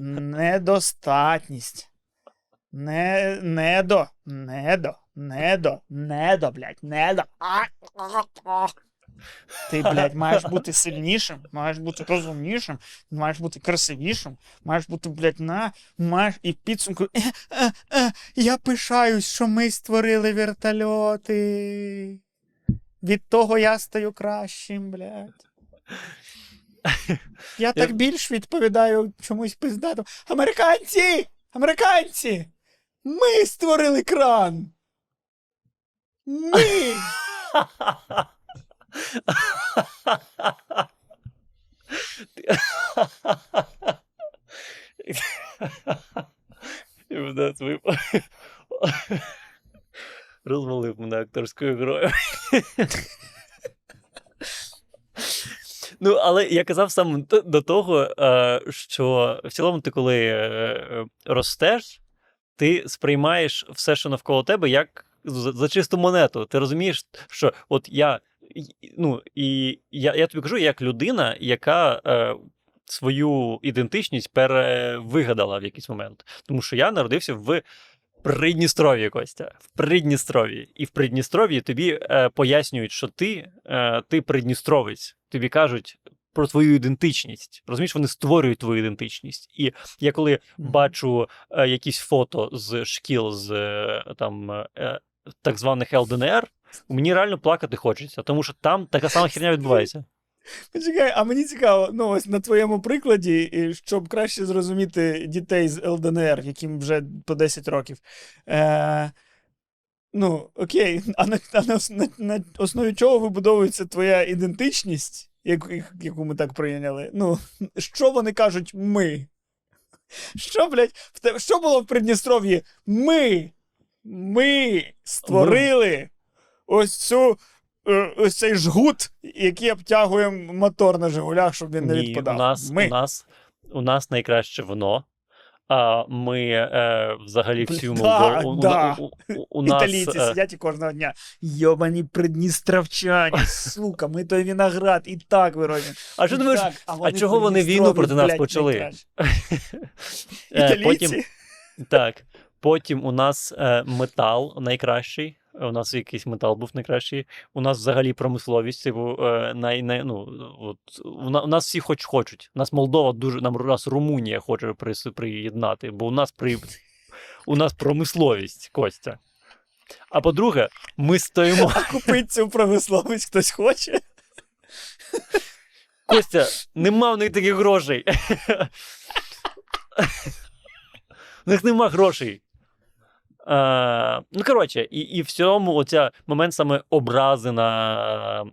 Speaker 1: недостатність. Не, недо, недо, недо, недо, блядь, недо. А, а, а. Ти, блядь, маєш бути сильнішим, маєш бути розумнішим, маєш бути красивішим, маєш бути, блядь, на, маєш і підсумку. Е, е, е, я пишаюсь, що ми створили вертольоти. Від того я стаю кращим, блядь. Я так більш відповідаю чомусь пиздату. Американці! Американці! Ми створили кран! Ми!
Speaker 2: І мене свій- Розвалив мене акторською грою. Ну, але я казав саме до того, е, що в цілому ти, коли е, ростеш, ти сприймаєш все, що навколо тебе, як за чисту монету. Ти розумієш, що от я. Ну, і я, я тобі кажу, як людина, яка е, свою ідентичність перевигадала в якийсь момент. Тому що я народився в Придністров'ї, Костя. В Придністров'ї. І в Придністров'ї тобі е, пояснюють, що ти, е, ти придністровець. Тобі кажуть про твою ідентичність. Розумієш, вони створюють твою ідентичність. І я коли
Speaker 1: Мгм.
Speaker 2: бачу е, якісь фото з шкіл з е, там. е, Так званих ЛДНР, мені реально плакати хочеться, тому що там така сама херня відбувається.
Speaker 1: Почекай, а мені цікаво, ну ось на твоєму прикладі, щоб краще зрозуміти дітей з ЛДНР, яким вже по 10 років. Е, ну, окей, а на, на, на, на основі чого вибудовується твоя ідентичність, яку, яку ми так прийняли? Ну, що вони кажуть ми? Що, блядь, в тебе, що було в Придністров'ї? Ми! Ми створили ось цю е, ось цей жгут, який обтягує мотор на Жигулях, щоб він не
Speaker 2: Ні,
Speaker 1: відпадав.
Speaker 2: у нас,
Speaker 1: Ми.
Speaker 2: у нас, у нас найкраще вино, А ми е, взагалі всю
Speaker 1: да,
Speaker 2: Молдову.
Speaker 1: да.
Speaker 2: У, у, у, у нас,
Speaker 1: Італійці
Speaker 2: е,
Speaker 1: сидять і кожного дня. Йобані придністровчані, сука, ми той виноград і так виробимо.
Speaker 2: а що думаєш,
Speaker 1: так, вони
Speaker 2: чого вони війну проти нас
Speaker 1: блядь,
Speaker 2: почали? е, потім, Так. Потім у нас е, метал найкращий. У нас якийсь метал був найкращий. У нас взагалі промисловість, типу, е, най, най, ну, от, у, на- у нас всі хоч хочуть. У нас Молдова дуже, нам у нас Румунія хоче прис- приєднати, бо у нас при, у нас промисловість, Костя. А по-друге, ми стоїмо.
Speaker 1: А купити цю промисловість хтось хоче?
Speaker 2: Костя, нема в них таких грошей. У них нема грошей. Е, ну, коротше, і, і в цьому оця момент саме образи на,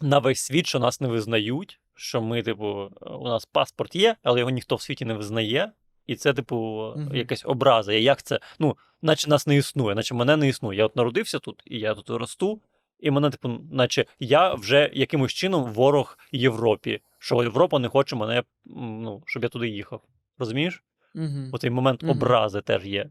Speaker 2: на весь світ, що нас не визнають, що ми, типу, у нас паспорт є, але його ніхто в світі не визнає. І це, типу,
Speaker 1: Мгм.
Speaker 2: якась образа. І Як це? Ну, наче нас не існує, наче мене не існує. Я от народився тут, і я тут росту, і мене, типу, наче я вже якимось чином ворог Європі, що Європа не хоче мене, ну, щоб я туди їхав. Розумієш?
Speaker 1: Угу.
Speaker 2: Оцей момент
Speaker 1: Мгм.
Speaker 2: образи теж є.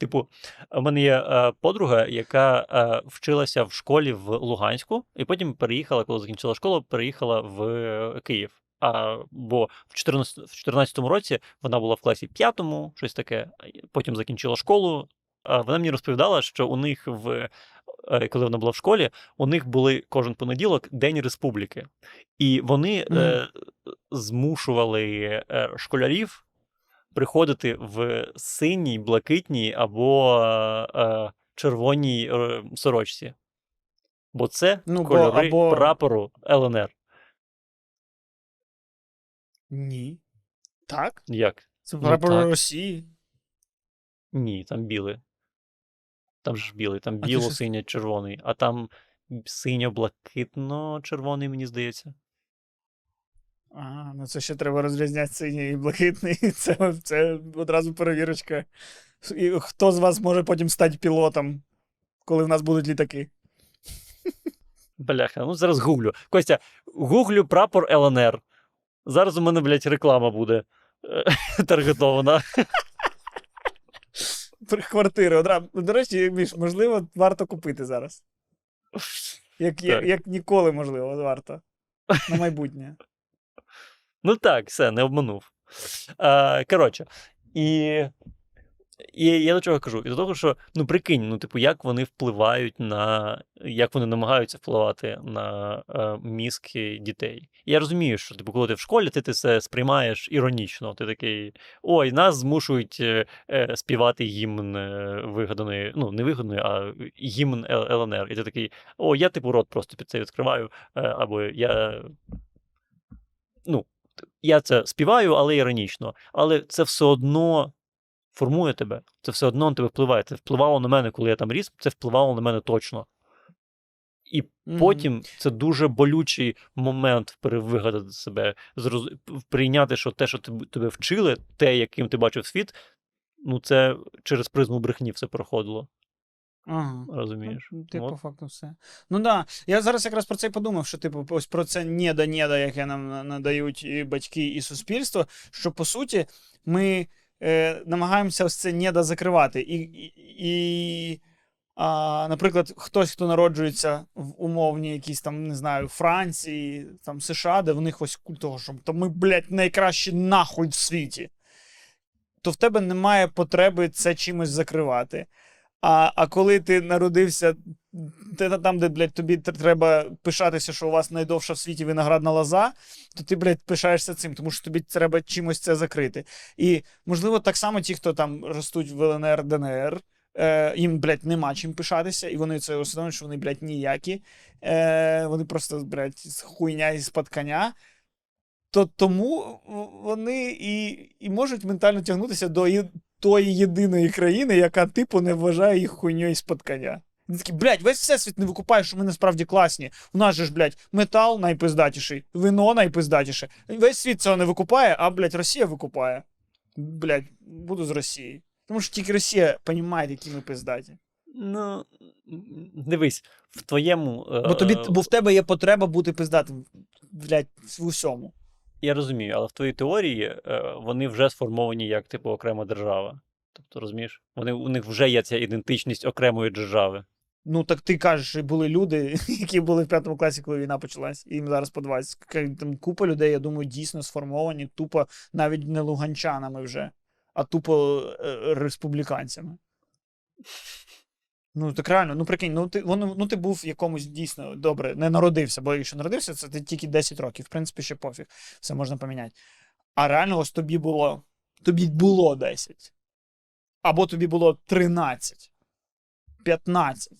Speaker 2: Типу, у мене є е, подруга, яка е, вчилася в школі в Луганську, і потім переїхала, коли закінчила школу, переїхала в е, Київ. А, бо в 14, в 14 році вона була в класі п'ятому, щось таке, потім закінчила школу. А вона мені розповідала, що у них в. е, Коли вона була в школі, у них були кожен понеділок День Республіки. І вони е, змушували е, школярів приходити в синій, блакитній або е, е, червоній е, сорочці. Бо це
Speaker 1: Ну, бо-
Speaker 2: кольори
Speaker 1: або-
Speaker 2: прапору ЛНР.
Speaker 1: Ні. Так?
Speaker 2: Як?
Speaker 1: Це
Speaker 2: Ну,
Speaker 1: прапор
Speaker 2: так.
Speaker 1: Росії.
Speaker 2: Ні, там білий. Там ж білий, там біло, синьо, червоний, а там синьо-блакитно-червоний, мені здається.
Speaker 1: А, ну це ще треба розрізняти синій і блакитний. Це, це одразу перевірочка. І хто з вас може потім стати пілотом, коли в нас будуть літаки?
Speaker 2: Бляха, ну зараз гуглю. Костя, гуглю прапор ЛНР. Зараз у мене, блядь, реклама буде е, таргетована.
Speaker 1: Квартири. Одра... До речі, Міш, можливо, варто купити зараз. Як, як, як ніколи, можливо, варто. На майбутнє.
Speaker 2: Ну так, все, не обманув. Е, коротше, і, і я до чого кажу? І до того, що ну прикинь, ну, типу, як вони впливають на. як вони намагаються впливати на е, мізки дітей. І я розумію, що типу, коли ти в школі, ти, ти це сприймаєш іронічно. Ти такий: ой, нас змушують е, е, співати гімн е, вигаданої, ну, не вигаданої, а гімн ЛНР. І ти такий, о, я типу рот просто під це відкриваю, е, або я. Ну, я це співаю, але іронічно. Але це все одно формує тебе. Це все одно на тебе впливає. Це впливало на мене, коли я там ріс, це впливало на мене точно. І
Speaker 1: Мгм.
Speaker 2: потім це дуже болючий момент перевигадати себе, зроз... прийняти, що те, що тебе вчили, те, яким ти бачив світ, ну це через призму брехні все проходило.
Speaker 1: Ага.
Speaker 2: Розумієш?
Speaker 1: Ну, Ти
Speaker 2: От.
Speaker 1: по факту все. Ну так. Да. Я зараз якраз про це й подумав, що типу, ось про це неда-неда, яке нам надають і батьки, і суспільство, що по суті ми е, намагаємося ось це неда закривати. І, і, і а, наприклад, хтось, хто народжується в умовній якійсь там, не знаю, Франції, там США, де в них ось культ того, що то ми, блядь, найкращі нахуй в світі. То в тебе немає потреби це чимось закривати. А, а коли ти народився ти, там, де, блядь, тобі треба пишатися, що у вас найдовша в світі виноградна лоза, то ти, блядь, пишаєшся цим, тому що тобі треба чимось це закрити. І, можливо, так само ті, хто там ростуть в ЛНР, ДНР, е, їм, блядь, нема чим пишатися, і вони це усвідомлюють, що вони, блядь, ніякі. Е, вони просто, блядь, хуйня із-під коня. То тому вони і, і можуть ментально тягнутися до тої єдиної країни, яка типу не вважає їх хуйньою з-під коня. Вони такі, блядь, весь всесвіт не викупає, що ми насправді класні. У нас же ж, блядь, метал найпиздатіший, вино найпиздатіше. Весь світ цього не викупає, а, блядь, Росія викупає. Блядь, буду з Росії. Тому що тільки Росія розуміє, які ми пиздаті.
Speaker 2: Ну, дивись, в твоєму. е,
Speaker 1: Бо тобі бо в тебе є потреба бути пиздатим, блядь, в усьому.
Speaker 2: Я розумію, але в твоїй теорії е, вони вже сформовані як типу окрема держава. Тобто, розумієш? Вони, у них вже є ця ідентичність окремої держави.
Speaker 1: Ну так ти кажеш, що були люди, які були в п'ятому класі, коли війна почалась, і їм зараз по 20. Там купа людей, я думаю, дійсно сформовані, тупо навіть не луганчанами вже, а тупо е, республіканцями. Ну, так реально, ну прикинь, ну ти, воно, ну, ти був якомусь дійсно добре, не народився, бо якщо народився, це ти тільки 10 років. В принципі, ще пофіг, все можна поміняти. А реально, ось тобі було, тобі було 10. Або тобі було 13, 15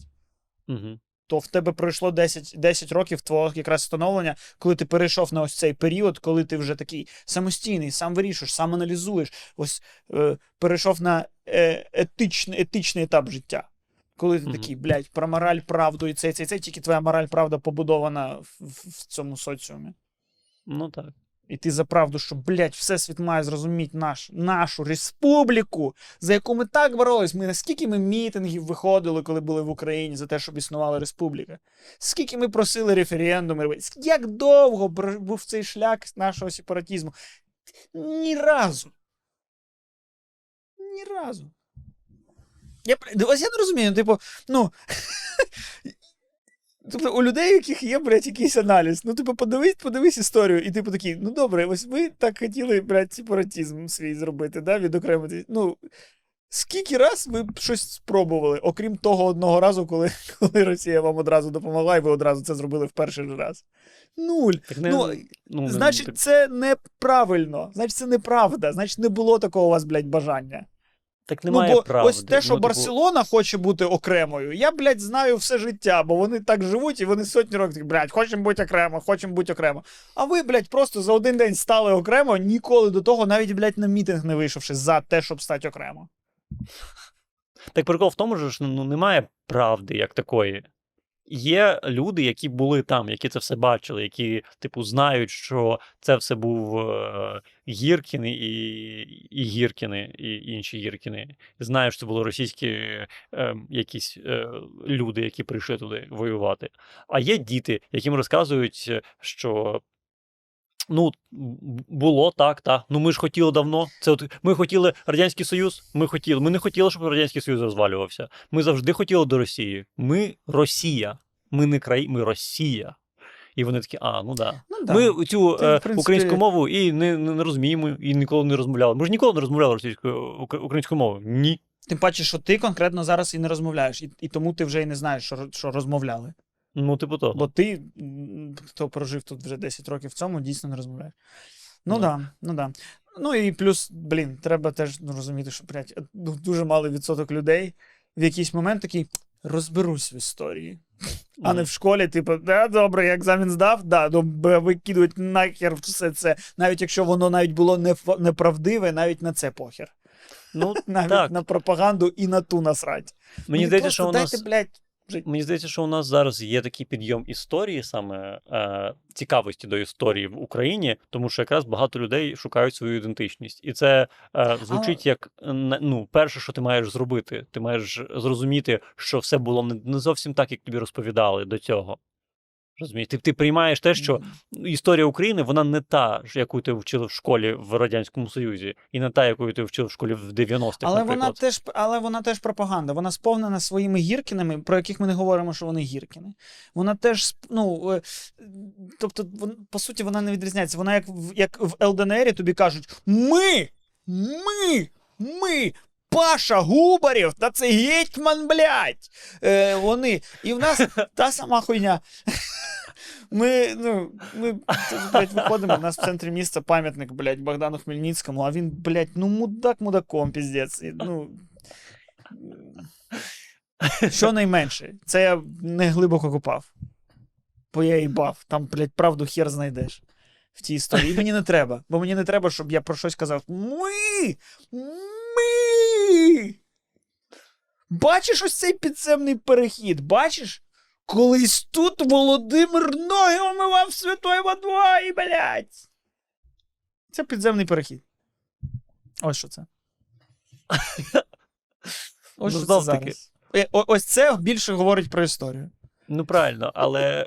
Speaker 2: Угу.
Speaker 1: то в тебе пройшло 10, 10 років твого якраз становлення, коли ти перейшов на ось цей період, коли ти вже такий самостійний, сам вирішуєш, сам аналізуєш, ось е, перейшов на е, етичний, етичний етап життя. Коли ти такий, блядь, про мораль, правду і це, і це, це, тільки твоя мораль, правда побудована в, в, в цьому соціумі.
Speaker 2: Ну так.
Speaker 1: І ти за правду, що, блядь, всесвіт має зрозуміти наш, нашу республіку, за яку ми так боролись. Ми наскільки ми мітингів виходили, коли були в Україні, за те, щоб існувала республіка. Скільки ми просили референдуми. Як довго був цей шлях нашого сепаратизму? Ні разу. Ні разу. Я, ось я не розумію, типу, ну. Тобто у людей, у яких є, блядь, якийсь аналіз. Ну, типу, подивись, подивись історію, і типу такий, ну добре, ось ви так хотіли, блядь, сепаратизм свій зробити, да, відокремити. Ну, скільки раз ви щось спробували, окрім того одного разу, коли, коли Росія вам одразу допомогла, і ви одразу це зробили в перший раз. Нуль.
Speaker 2: Так не,
Speaker 1: Ну,
Speaker 2: ну,
Speaker 1: Значить,
Speaker 2: так,
Speaker 1: це неправильно. Значить, це неправда. Значить, не було такого у вас, блядь, бажання.
Speaker 2: Так немає
Speaker 1: ну, бо
Speaker 2: правди.
Speaker 1: ось те, що
Speaker 2: ну, типу,
Speaker 1: Барселона хоче бути окремою, я, блядь, знаю все життя, бо вони так живуть і вони сотні років, блядь, хочемо бути окремо, хочемо бути окремо. А ви, блядь, просто за один день стали окремо, ніколи до того, навіть, блядь, на мітинг не вийшовши за те, щоб стати окремо.
Speaker 2: Так прикол в тому, що ну, немає правди як такої. Є люди, які були там, які це все бачили, які, типу, знають, що це все був е, Гіркін і, і Гіркіни, і інші Гіркіни. Знають, що це були російські е, якісь е, люди, які прийшли туди воювати. А є діти, яким розказують, що. Ну, було так, так. Ну ми ж хотіли давно. Це от ми хотіли Радянський Союз. Ми хотіли. Ми не хотіли, щоб Радянський Союз розвалювався. Ми завжди хотіли до Росії. Ми Росія. Ми не краї, ми Росія. І вони такі, а, ну да.
Speaker 1: Ну, да.
Speaker 2: Ми цю
Speaker 1: Ти,
Speaker 2: е,
Speaker 1: принципі-
Speaker 2: українську мову і не, не, не розуміємо, і ніколи не розмовляли. Ми ж ніколи не розмовляли російською українською мовою. Ні.
Speaker 1: Тим паче, що ти конкретно зараз і не розмовляєш, і, і тому ти вже і не знаєш, що, що розмовляли.
Speaker 2: Ну, типу того.
Speaker 1: Бо ти, хто прожив тут вже 10 років в цьому, дійсно не розмовляєш. Ну
Speaker 2: Ну.
Speaker 1: да, ну да. Ну і плюс, блін, треба теж ну, розуміти, що блядь, е, ну, дуже малий відсоток людей в якийсь момент такий розберусь в історії. А не в школі, типу, да, добре, я екзамен здав, да, ну, викидують нахер все це. Навіть якщо воно навіть було неправдиве, навіть на це похер.
Speaker 2: Ну,
Speaker 1: Навіть
Speaker 2: так.
Speaker 1: на пропаганду і на ту насрать.
Speaker 2: Мені здається, що у
Speaker 1: дайте, блядь,
Speaker 2: Мені здається, що у нас зараз є такий підйом історії, саме е, цікавості до історії в Україні, тому що якраз багато людей шукають свою ідентичність. І це е, звучить як е, ну, перше, що ти маєш зробити. Ти маєш зрозуміти, що все було не, не зовсім так, як тобі розповідали до цього. Розумієш? Ти, ти приймаєш те, що історія України вона не та, яку ти вчили в школі в Радянському Союзі, і не та, яку ти вчив в школі в 90-х,
Speaker 1: Але
Speaker 2: наприклад.
Speaker 1: вона теж, але вона теж пропаганда. Вона сповнена своїми гіркінами, про яких ми не говоримо, що вони гіркіни. Вона теж, ну, е, тобто, по суті, вона не відрізняється. Вона як, в- як в ЛДНРі тобі кажуть: ми, ми, ми. Паша Губарів, та це гетьман, блядь. Е, вони. І в нас та сама хуйня. Ми, ну, ми блядь, виходимо, у нас в центрі міста пам'ятник, блядь, Богдану Хмельницькому, а він, блядь, ну мудак мудаком, піздець. Ну, що найменше, це я не глибоко копав. Бо я їбав, там, блядь, правду хер знайдеш в цій історії. І мені не треба, бо мені не треба, щоб я про щось казав. Ми! Ми! Бачиш ось цей підземний перехід? Бачиш? Колись тут Володимир ноги омивав святою водою, блядь. Це підземний перехід. Ось що це. Ось
Speaker 2: Ну,
Speaker 1: що це
Speaker 2: таки.
Speaker 1: зараз. Е, Ось це більше говорить про історію.
Speaker 2: Ну правильно, але,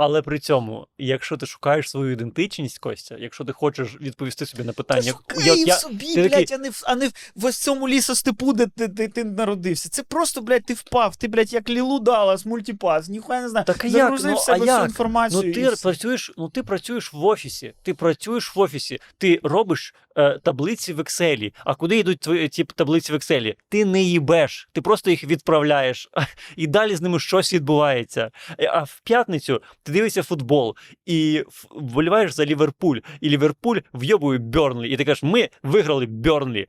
Speaker 2: Але при цьому, якщо ти шукаєш свою ідентичність, Костя, якщо ти хочеш відповісти собі на питання,
Speaker 1: Шукай
Speaker 2: я-
Speaker 1: в
Speaker 2: я-
Speaker 1: собі,
Speaker 2: ти
Speaker 1: блядь,
Speaker 2: такий-
Speaker 1: а не в, а не в, ось цьому лісостепу, де ти, де ти народився. Це просто, блядь, ти впав. Ти, блядь, як Лілу Даллас, мультипас, ніхуя не знаю.
Speaker 2: Так а як?
Speaker 1: Загрузив
Speaker 2: Ну,
Speaker 1: себе
Speaker 2: а
Speaker 1: всю
Speaker 2: як?
Speaker 1: інформацію.
Speaker 2: Ну ти
Speaker 1: все.
Speaker 2: працюєш, ну ти працюєш в офісі. Ти працюєш в офісі, ти робиш е, таблиці в Excel. А куди йдуть твої ті таблиці в Excel? Ти не їбеш, ти просто їх відправляєш, і далі з ними щось відбувається. Е, А в п'ятницю ти дивишся футбол і вболіваєш за Ліверпуль, і Ліверпуль вйобує Бьорнлі. І ти кажеш, ми виграли Бьорнлі.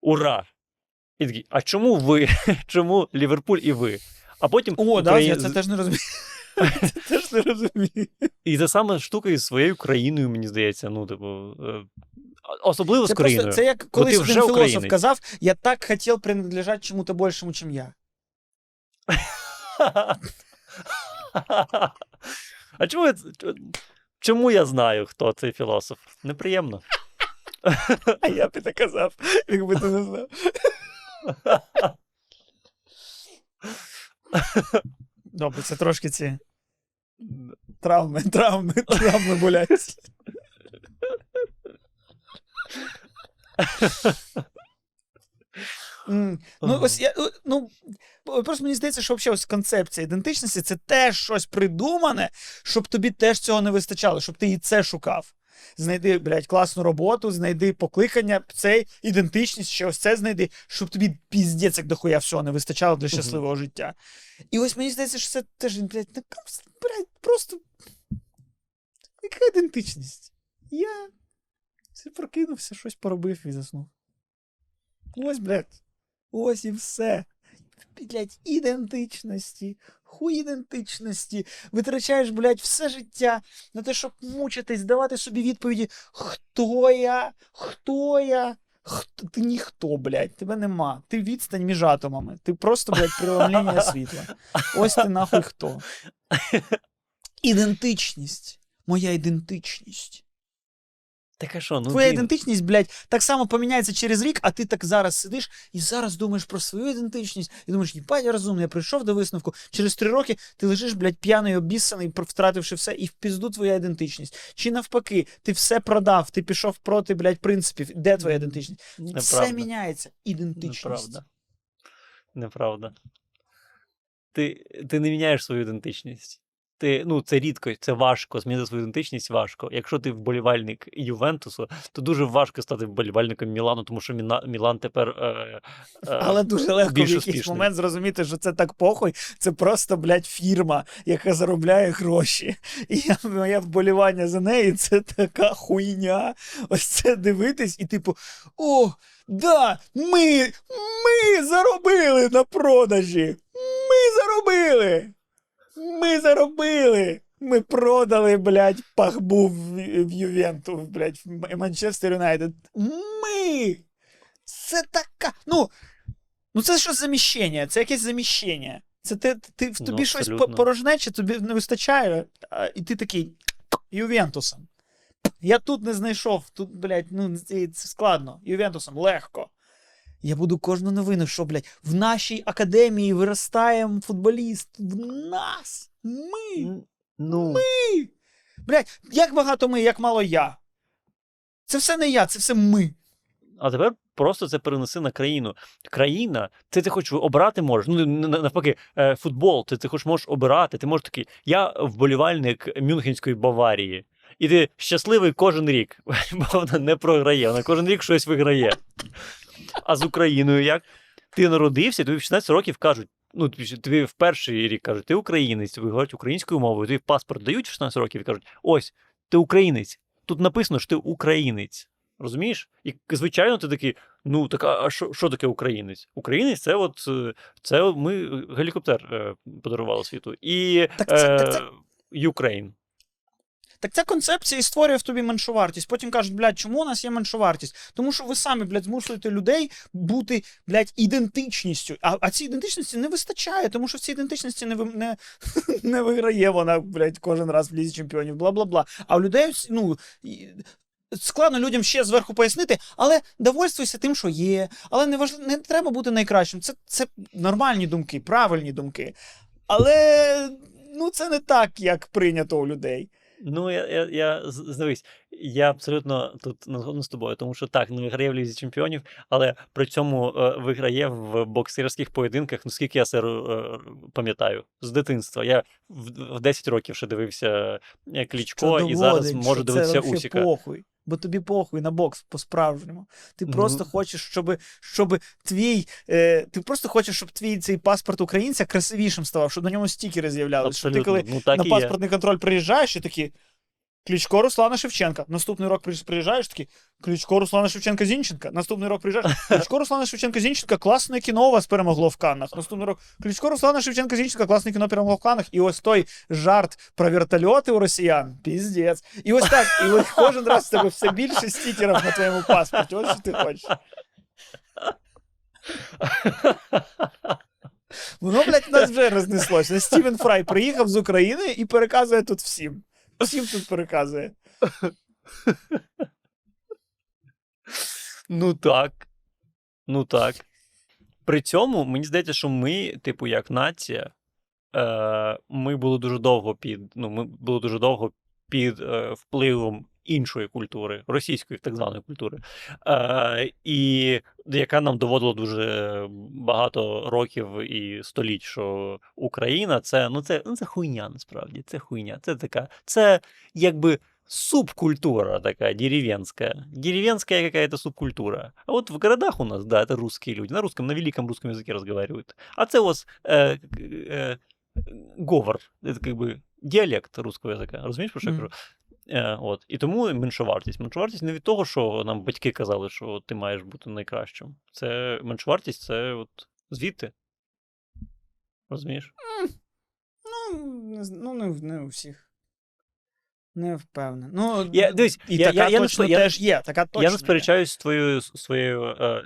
Speaker 2: Ура! І такий, а чому ви? Чому Ліверпуль і ви? А потім
Speaker 1: О, да, я це теж не розумію. Це теж не розумію.
Speaker 2: І та сама штука із своєю країною, мені здається. Ну, типу, е, особливо
Speaker 1: Це,
Speaker 2: з країною.
Speaker 1: просто, це як колись один філософ
Speaker 2: українець.
Speaker 1: казав: я так хотів принадлежати чому-то більшому, чим я.
Speaker 2: а чому я, чому я знаю, хто цей філософ? Неприємно.
Speaker 1: А я б так казав, якби ти не знав. Добре, це трошки ці травми, травми, травми болять. Ну,
Speaker 2: Ага.
Speaker 1: ось я, е, ну, просто мені здається, що взагалі ось концепція ідентичності це теж щось придумане, щоб тобі теж цього не вистачало, щоб ти і це шукав. Знайди, блядь, класну роботу, знайди покликання, цей ідентичність, ще ось це знайди, щоб тобі піздець як дохуя всього не вистачало для щасливого життя. І ось мені здається, що це теж, блядь, блядь, просто. Яка ідентичність? Я це прокинувся, щось поробив і заснув. Ось, блядь. Ось і все. Блядь, ідентичності, хуй ідентичності. Витрачаєш, блядь, все життя на те, щоб мучитись, давати собі відповіді, хто я, хто я. Хто? Ти ніхто, блядь, тебе нема. Ти відстань між атомами. Ти просто, блядь, преломлення світла. Ось ти нахуй хто. Ідентичність. Моя ідентичність.
Speaker 2: Так а що, ну
Speaker 1: Твоя
Speaker 2: блін,
Speaker 1: ідентичність, блядь, так само поміняється через рік, а ти так зараз сидиш і зараз думаєш про свою ідентичність, і думаєш, їбать, я розумний, я прийшов до висновку. Через три роки ти лежиш, блядь, п'яний, обіссаний, втративши все, і в пізду твоя ідентичність. Чи навпаки, ти все продав, ти пішов проти, блядь, принципів. Де твоя ідентичність? Все міняється. Ідентичність.
Speaker 2: Неправда. Неправда. Ти, ти не міняєш свою ідентичність. Ти, ну, це рідко, це важко. Змінити свою ідентичність важко. Якщо ти вболівальник Ювентусу, то дуже важко стати вболівальником Мілану, тому що Міна, Мілан тепер. Е, е,
Speaker 1: Але дуже легко в якийсь
Speaker 2: успішний.
Speaker 1: момент зрозуміти, що це так похуй. Це просто, блядь, фірма, яка заробляє гроші. І я, моє вболівання за неї це така хуйня. Ось це дивитись, і типу, о, да, ми, ми заробили на продажі. Ми заробили. Ми заробили. Ми продали, блядь, пахбу в, в Ювенту, блядь, в Манчестер Юнайтед. Ми. Це така. Ну, ну це що заміщення? Це якесь заміщення. Це ти, ти, в
Speaker 2: Ну,
Speaker 1: тобі щось
Speaker 2: абсолютно.
Speaker 1: по- порожнече, тобі не вистачає, а, і ти такий Ювентусом. Я тут не знайшов, тут, блядь, ну це складно. Ювентусом легко. Я буду кожну новину, що, блядь, в нашій академії виростає футболіст. В нас. Ми.
Speaker 2: ну,
Speaker 1: Ми. Блядь, як багато ми, як мало я. Це все не я, це все ми.
Speaker 2: А тепер просто це перенеси на країну. Країна, це ти хочеш обирати можеш. Ну, навпаки, е, футбол, ти, ти хоч можеш обирати. Ти можеш такий, я вболівальник Мюнхенської Баварії. І ти щасливий кожен рік, бо вона не програє, вона кожен рік щось виграє. А з Україною як? Ти народився, тобі в 16 років кажуть. Ну, тобі в перший рік кажуть, ти українець, тобі говорять українською мовою, тобі паспорт дають в 16 років і кажуть, ось, ти українець. Тут написано, що ти українець. Розумієш? І звичайно, ти такий, ну так а що, що таке українець? Українець це от е, це ми е, гелікоптер е, подарували світу. І
Speaker 1: Так це- так це-
Speaker 2: е, Ukraine.
Speaker 1: Так ця концепція і створює в тобі меншу вартість. Потім кажуть, блядь, чому у нас є менша вартість? Тому що ви самі, блядь, змушуєте людей бути, блядь, ідентичністю. А, а цій ідентичності не вистачає, тому що в цій ідентичності не, не, не виграє вона, блядь, кожен раз в лізі чемпіонів, бла-бла-бла. А у людей, ну. Складно людям ще зверху пояснити, але довольствуйся тим, що є. Але не важ... не треба бути найкращим. Це, це нормальні думки, правильні думки. Але ну це не так, як прийнято у людей.
Speaker 2: Ну, я, я, я здивись, я абсолютно тут не згоден з тобою, тому що так, не виграє в лізі чемпіонів, але при цьому е, виграє в боксерських поєдинках, наскільки я це е, пам'ятаю, з дитинства. Я в, в 10 років ще дивився е, Клічко, і зараз можу
Speaker 1: що
Speaker 2: дивитися
Speaker 1: це
Speaker 2: Усіка.
Speaker 1: похуй. Бо тобі похуй на бокс по-справжньому. Ти
Speaker 2: Ну.
Speaker 1: просто хочеш, щоб, щоб твій. Е, ти просто хочеш, щоб твій цей паспорт українця красивішим ставав, щоб на ньому стікери з'являлися. Що ти коли
Speaker 2: ну, так
Speaker 1: на
Speaker 2: паспортний є.
Speaker 1: контроль приїжджаєш і такі. Кличко Руслана Шевченка. Наступний рок приїжджаєш такий. Кличко Руслана Шевченка Зінченка. Наступний рок приїжджаєш. Кличко Руслана Шевченка Зінченка. Класне кіно у вас перемогло в Каннах. Наступний рок. Кличко Руслана Шевченка Зінченка. Класне кіно перемогло в Каннах. І ось той жарт про вертольоти у росіян. Піздець. І ось так. І ось кожен раз в тебе все більше стікерів на твоєму паспорті. Ось що ти хочеш. Воно, блядь, нас вже рознеслося. Стівен Фрай приїхав з України і переказує тут всім. Всім тут переказує.
Speaker 2: Ну так. Ну так. При цьому мені здається, що ми, типу, як нація, е, ми були дуже довго під. Ну, ми були дуже довго під е, впливом іншої культури, російської так званої культури, е, і яка нам доводила дуже багато років і століть, що Україна це ну це, ну, це хуйня насправді. Це хуйня. Це така, це якби субкультура такая деревенская. Деревенская какая-то субкультура. А вот в городах у нас, да, это русские люди. На русском, на великом русском языке разговаривают. А це у вас э, к- э, говор. Это как бы диалект русского язика. Розумієш, про що я
Speaker 1: Мгм.
Speaker 2: Е, от. І тому меншовартість. Меншовартість не від того, що нам батьки казали, що ти маєш бути найкращим. Це меншовартість, це от звідти. Розумієш?
Speaker 1: Ну, не, ну не, не у всіх. Не впевнений. Ну,
Speaker 2: Я- дивись,
Speaker 1: і
Speaker 2: я-
Speaker 1: така
Speaker 2: я-
Speaker 1: точно
Speaker 2: я-
Speaker 1: теж є. Така точно
Speaker 2: Я не сперечаюсь з твоєю, з своєю, е,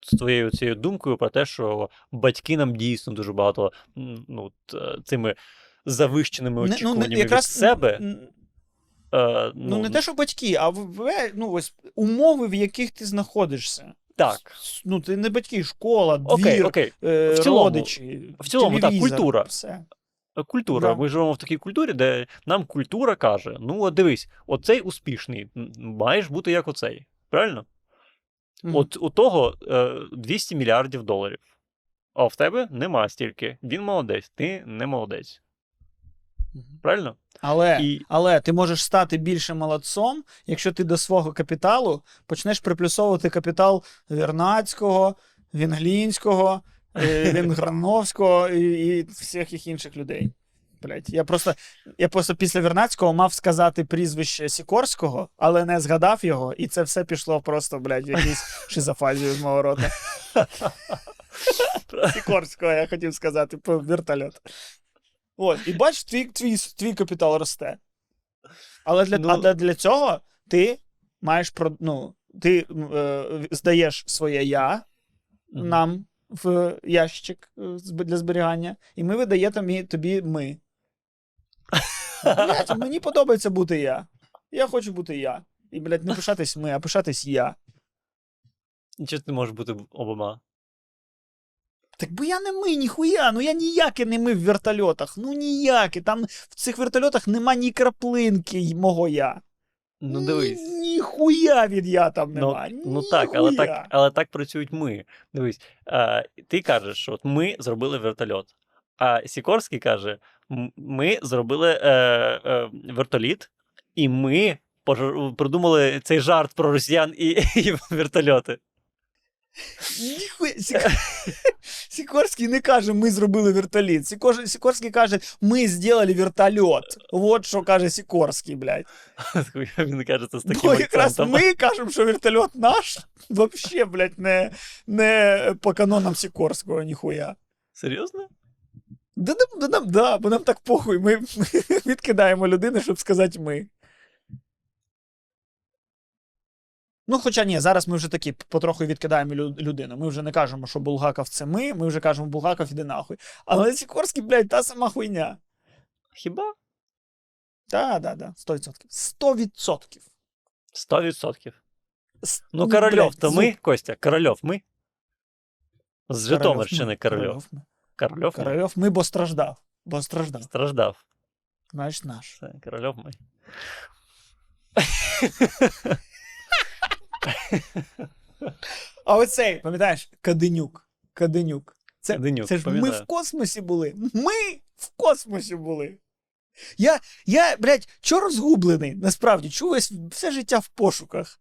Speaker 2: з твоєю цією думкою про те, що батьки нам дійсно дуже багато ну, е, цими завищеними
Speaker 1: Не- ну, не, якраз,
Speaker 2: від себе. Е,
Speaker 1: Ну, не те, що батьки, а ну, ось, умови, в яких ти знаходишся.
Speaker 2: Так.
Speaker 1: С- Ну, ти не батьки, школа, двір,
Speaker 2: Окей, окей.
Speaker 1: е,
Speaker 2: В цілому-
Speaker 1: родичі.
Speaker 2: в цілому, так, культура.
Speaker 1: Все.
Speaker 2: Е, Культура.
Speaker 1: Да.
Speaker 2: Ми живемо в такій культурі, де нам культура каже: ну, от дивись, оцей успішний, маєш бути як оцей. Правильно?
Speaker 1: Мгм.
Speaker 2: От у того е, 200 мільярдів доларів. А в тебе нема стільки. Він молодець, ти не молодець. Правильно?
Speaker 1: Але,
Speaker 2: І
Speaker 1: але ти можеш стати більше молодцом, якщо ти до свого капіталу почнеш приплюсовувати капітал Вернацького, Вінглінського, е, Вінграновського і, і всіх їх інших людей. Блять, я просто, я просто після Вернацького мав сказати прізвище Сікорського, але не згадав його, і це все пішло просто, блядь, в якусь шизофазію з мого рота. Сікорського, я хотів сказати, вертольот. От, і бач, твій, твій, твій капітал росте. Але для,
Speaker 2: Ну-
Speaker 1: а для, для цього ти маєш ну, ти е, здаєш своє я
Speaker 2: Мгм.
Speaker 1: нам в ящик е, для зберігання, і ми видаємо тобі ми. Блять, мені подобається бути я. Я хочу бути я. І, блядь, не пишатись ми, а пишатись я.
Speaker 2: Чи ти можеш бути обома?
Speaker 1: Так бо я не ми, ніхуя, ну я ніяке не ми в вертольотах. Ну ніяке. Там в цих вертольотах нема ні краплинки мого я.
Speaker 2: Ну
Speaker 1: Ні-
Speaker 2: дивись.
Speaker 1: Ніхуя від я там
Speaker 2: Ну,
Speaker 1: нема.
Speaker 2: ну так, але так, але так працюють ми. Дивись, е, ти кажеш, що от ми зробили вертольот. А Сікорський каже: ми зробили е, е, вертоліт, і ми придумали цей жарт про росіян і, і вертольоти.
Speaker 1: Ніхуя. Сікорський не каже, ми зробили вертоліт. Сікор... Сікорський каже, ми зробили вертольот. От що каже Сікорський, блядь.
Speaker 2: Він каже, це з таким
Speaker 1: Бо якраз ми кажемо, що вертольот наш, вообще, блядь, не, не по канонам Сікорського, ніхуя.
Speaker 2: Серйозно?
Speaker 1: Да, да, да, да, бо нам так похуй. Ми відкидаємо людину, щоб сказати ми. Ну, хоча ні, зараз ми вже такі потроху відкидаємо людину. Ми вже не кажемо, що Булгаков це ми, ми вже кажемо, Булгаков іди нахуй. Але Сікорський, блядь, та сама хуйня.
Speaker 2: Хіба?
Speaker 1: Так, так, так, 100%. 100%.
Speaker 2: 100%. Ну, Корольов, то ми, Костя, Корольов, ми. З Житомирщини Корольов. Корольов.
Speaker 1: Корольов, ми, бо страждав. Бо страждав.
Speaker 2: Страждав.
Speaker 1: Знаєш наш.
Speaker 2: Корольов ми.
Speaker 1: А оцей, пам'ятаєш, Каденюк. Каденюк. Це,
Speaker 2: Каденюк,
Speaker 1: це ж ми в космосі були. Ми в космосі були. Я, я блядь, чого розгублений? Насправді, чого весь все життя в пошуках?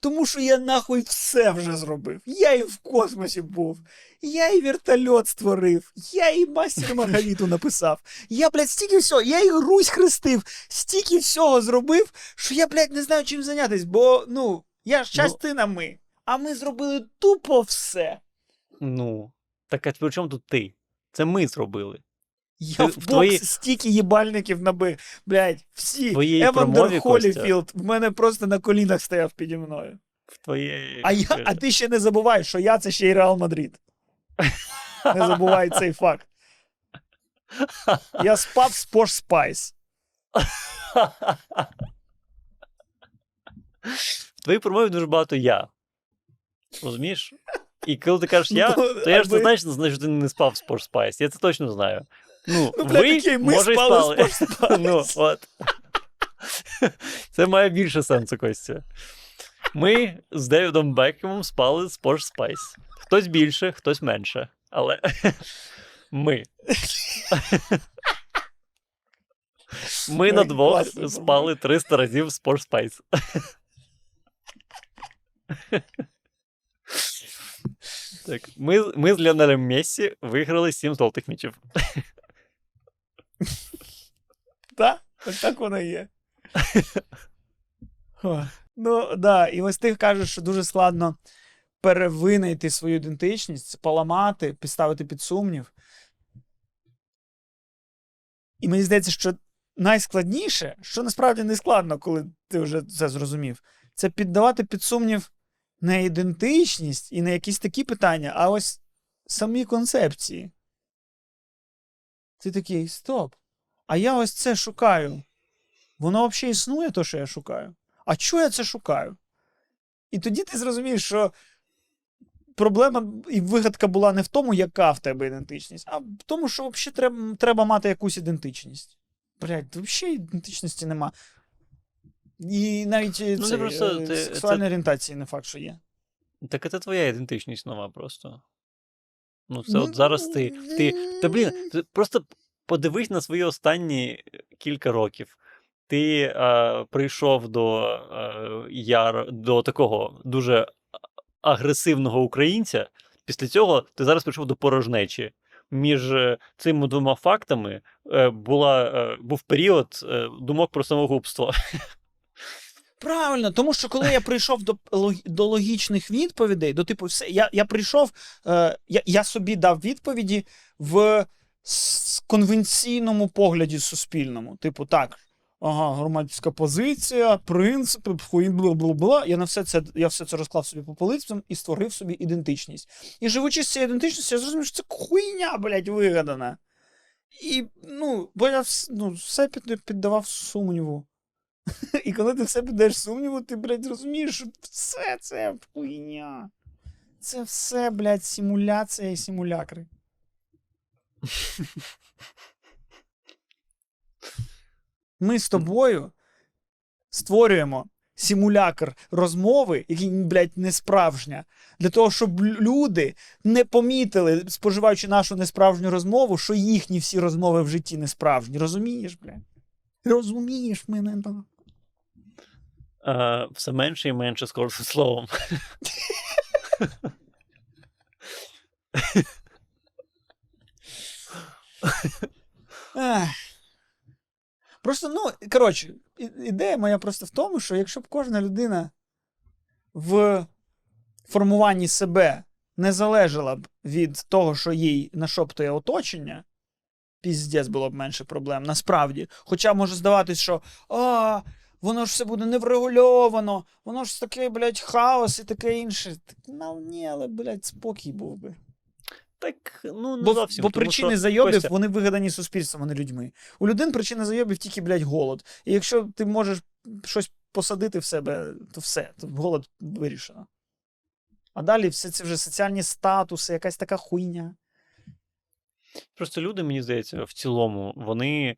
Speaker 1: Тому що я нахуй все вже зробив. Я і в космосі був. Я і вертольот створив, я і мастер Маргариту написав. Я, блядь, стільки всього, я і Русь хрестив, стільки всього зробив, що я, блядь, не знаю, чим зайнятися, бо, ну, я ж
Speaker 2: Ну.
Speaker 1: частина ми. А ми зробили тупо все.
Speaker 2: Ну. Так а при чому тут ти? Це ми зробили.
Speaker 1: Я
Speaker 2: Ти-
Speaker 1: в бокс
Speaker 2: твої-
Speaker 1: стільки їбальників набив. Блядь, всі. Евандер Холіфілд в мене просто на колінах стояв піді мною.
Speaker 2: В твоєї.
Speaker 1: А, я, а ти ще не забувай, що я це ще й Реал Мадрид. Не забувай цей факт. Я спав з Posh Spice.
Speaker 2: В твоїй промові дуже багато я. Розумієш? І коли ти кажеш я,
Speaker 1: Ну,
Speaker 2: то я ж
Speaker 1: аби-
Speaker 2: не знаю, що ти не спав з Porsche Spice. Я це точно знаю. Ну,
Speaker 1: Ну,
Speaker 2: ви,
Speaker 1: окей, ми
Speaker 2: може,
Speaker 1: спали з
Speaker 2: спали. Ну, от. Це має більше сенсу, Костя. Ми з Девідом Бекхемом спали з Porsche Spice. Хтось більше, хтось менше. Але ми. Ми на двох
Speaker 1: класно,
Speaker 2: спали 300 разів з Porsche Spice. Так, ми, ми з Ліонелем Мессі виграли 7 золотих м'ячів.
Speaker 1: Так? Так воно є. Ну, да, і ось ти кажеш, що дуже складно перевинайти свою ідентичність, поламати, підставити під сумнів. І мені здається, що найскладніше, що насправді не складно, коли ти вже це зрозумів, це піддавати під сумнів не ідентичність і не якісь такі питання, а ось самі концепції. Ти такий, стоп. А я ось це шукаю. Воно взагалі існує, то, що я шукаю. А чого я це шукаю? І тоді ти зрозумієш, що проблема і вигадка була не в тому, яка в тебе ідентичність, а в тому, що взагалі треба, треба мати якусь ідентичність. Блять, взагалі ідентичності нема. І навіть
Speaker 2: Ну,
Speaker 1: ну,
Speaker 2: це просто ти-
Speaker 1: сексуальної орієнтації не факт, що є.
Speaker 2: Так це твоя ідентичність нова просто. Ну, це
Speaker 1: Ну,
Speaker 2: от зараз ти. ти та блін, ти просто подивись на свої останні кілька років. Ти е, прийшов до, е, яр, до такого дуже агресивного українця. Після цього ти зараз прийшов до порожнечі. Між е, цими двома фактами е, була, е, був період е, думок про самогубство.
Speaker 1: Правильно, тому що коли я прийшов до, до логічних відповідей, до типу, все, я, я прийшов, е, я, я собі дав відповіді в конвенційному погляді суспільному. Типу, так, ага, громадська позиція, принципи, бла-бла-бла. Я на все це я все це розклав собі по полицям і створив собі ідентичність. І живучи з цією ідентичністю, я зрозумів, що це хуйня, блядь, вигадана. І, ну, бо я ну, все під, піддавав сумніву. І коли ти все піддаєш сумніву, ти, блядь, розумієш, що все це хуйня. Це все, блядь, симуляція і симулякри. Ми з тобою створюємо симулякр розмови, який, блядь, не справжня, для того, щоб люди не помітили, споживаючи нашу несправжню розмову, що їхні всі розмови в житті не справжні. Розумієш, блядь? Розумієш мене?
Speaker 2: Е, все менше і менше з кожним словом.
Speaker 1: Просто, ну, коротше, ідея моя просто в тому, що якщо б кожна людина в формуванні себе не залежала б від того, що їй нашоптує оточення, піздець було б менше проблем, насправді. Хоча може здаватись, що а, воно ж все буде неврегульовано, воно ж таке, блядь, хаос і таке інше. Так, ну, ні, але, блядь, спокій був би.
Speaker 2: Так, ну не
Speaker 1: Бо,
Speaker 2: зовсім.
Speaker 1: бо
Speaker 2: тому
Speaker 1: причини
Speaker 2: що,
Speaker 1: зайобів,
Speaker 2: Костя,
Speaker 1: вони вигадані суспільством, а не людьми. У людей причина зайобів тільки, блядь, голод. І якщо ти можеш щось посадити в себе, то все, то голод вирішено. А далі все це вже соціальні статуси, якась така хуйня.
Speaker 2: Просто люди, мені здається, в цілому, вони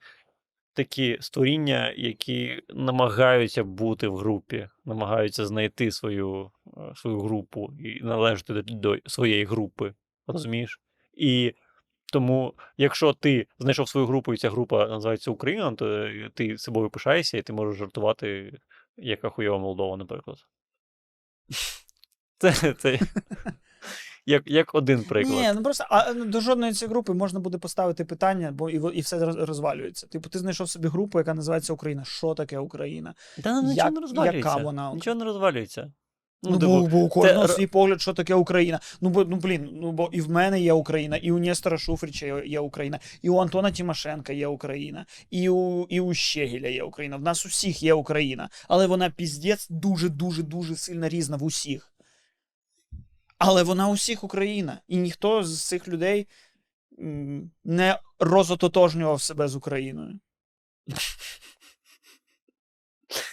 Speaker 2: такі створіння, які намагаються бути в групі, намагаються знайти свою, е, свою групу і належати до, до своєї групи. Розумієш? І тому, якщо ти знайшов свою групу, і ця група називається Україна, то е, ти собою пишаєшся, і ти можеш жартувати, яка хуйова Молдова, наприклад. Це, це як, як один приклад.
Speaker 1: Ні, ну просто а ну, до жодної цієї групи можна буде поставити питання, бо і, і все роз- розвалюється. Типу, ти знайшов собі групу, яка називається Україна. Що таке Україна?
Speaker 2: Та ну,
Speaker 1: Як-
Speaker 2: нічого не розвалюється.
Speaker 1: яка вона?
Speaker 2: Нічого не розвалюється.
Speaker 1: Ну,
Speaker 2: Ну,
Speaker 1: бо,
Speaker 2: типу,
Speaker 1: бо у кожного
Speaker 2: р-
Speaker 1: свій погляд, що таке Україна. Ну, бо, ну блін, ну бо і в мене є Україна, і у Нестора Шуфрича є, є Україна, і у Антона Тимошенка є Україна, і у, і у Щегеля є Україна. В нас усіх є Україна. Але вона піздець дуже, дуже, дуже сильно різна в усіх. Але вона у всіх Україна. І ніхто з цих людей не розототожнював себе з Україною.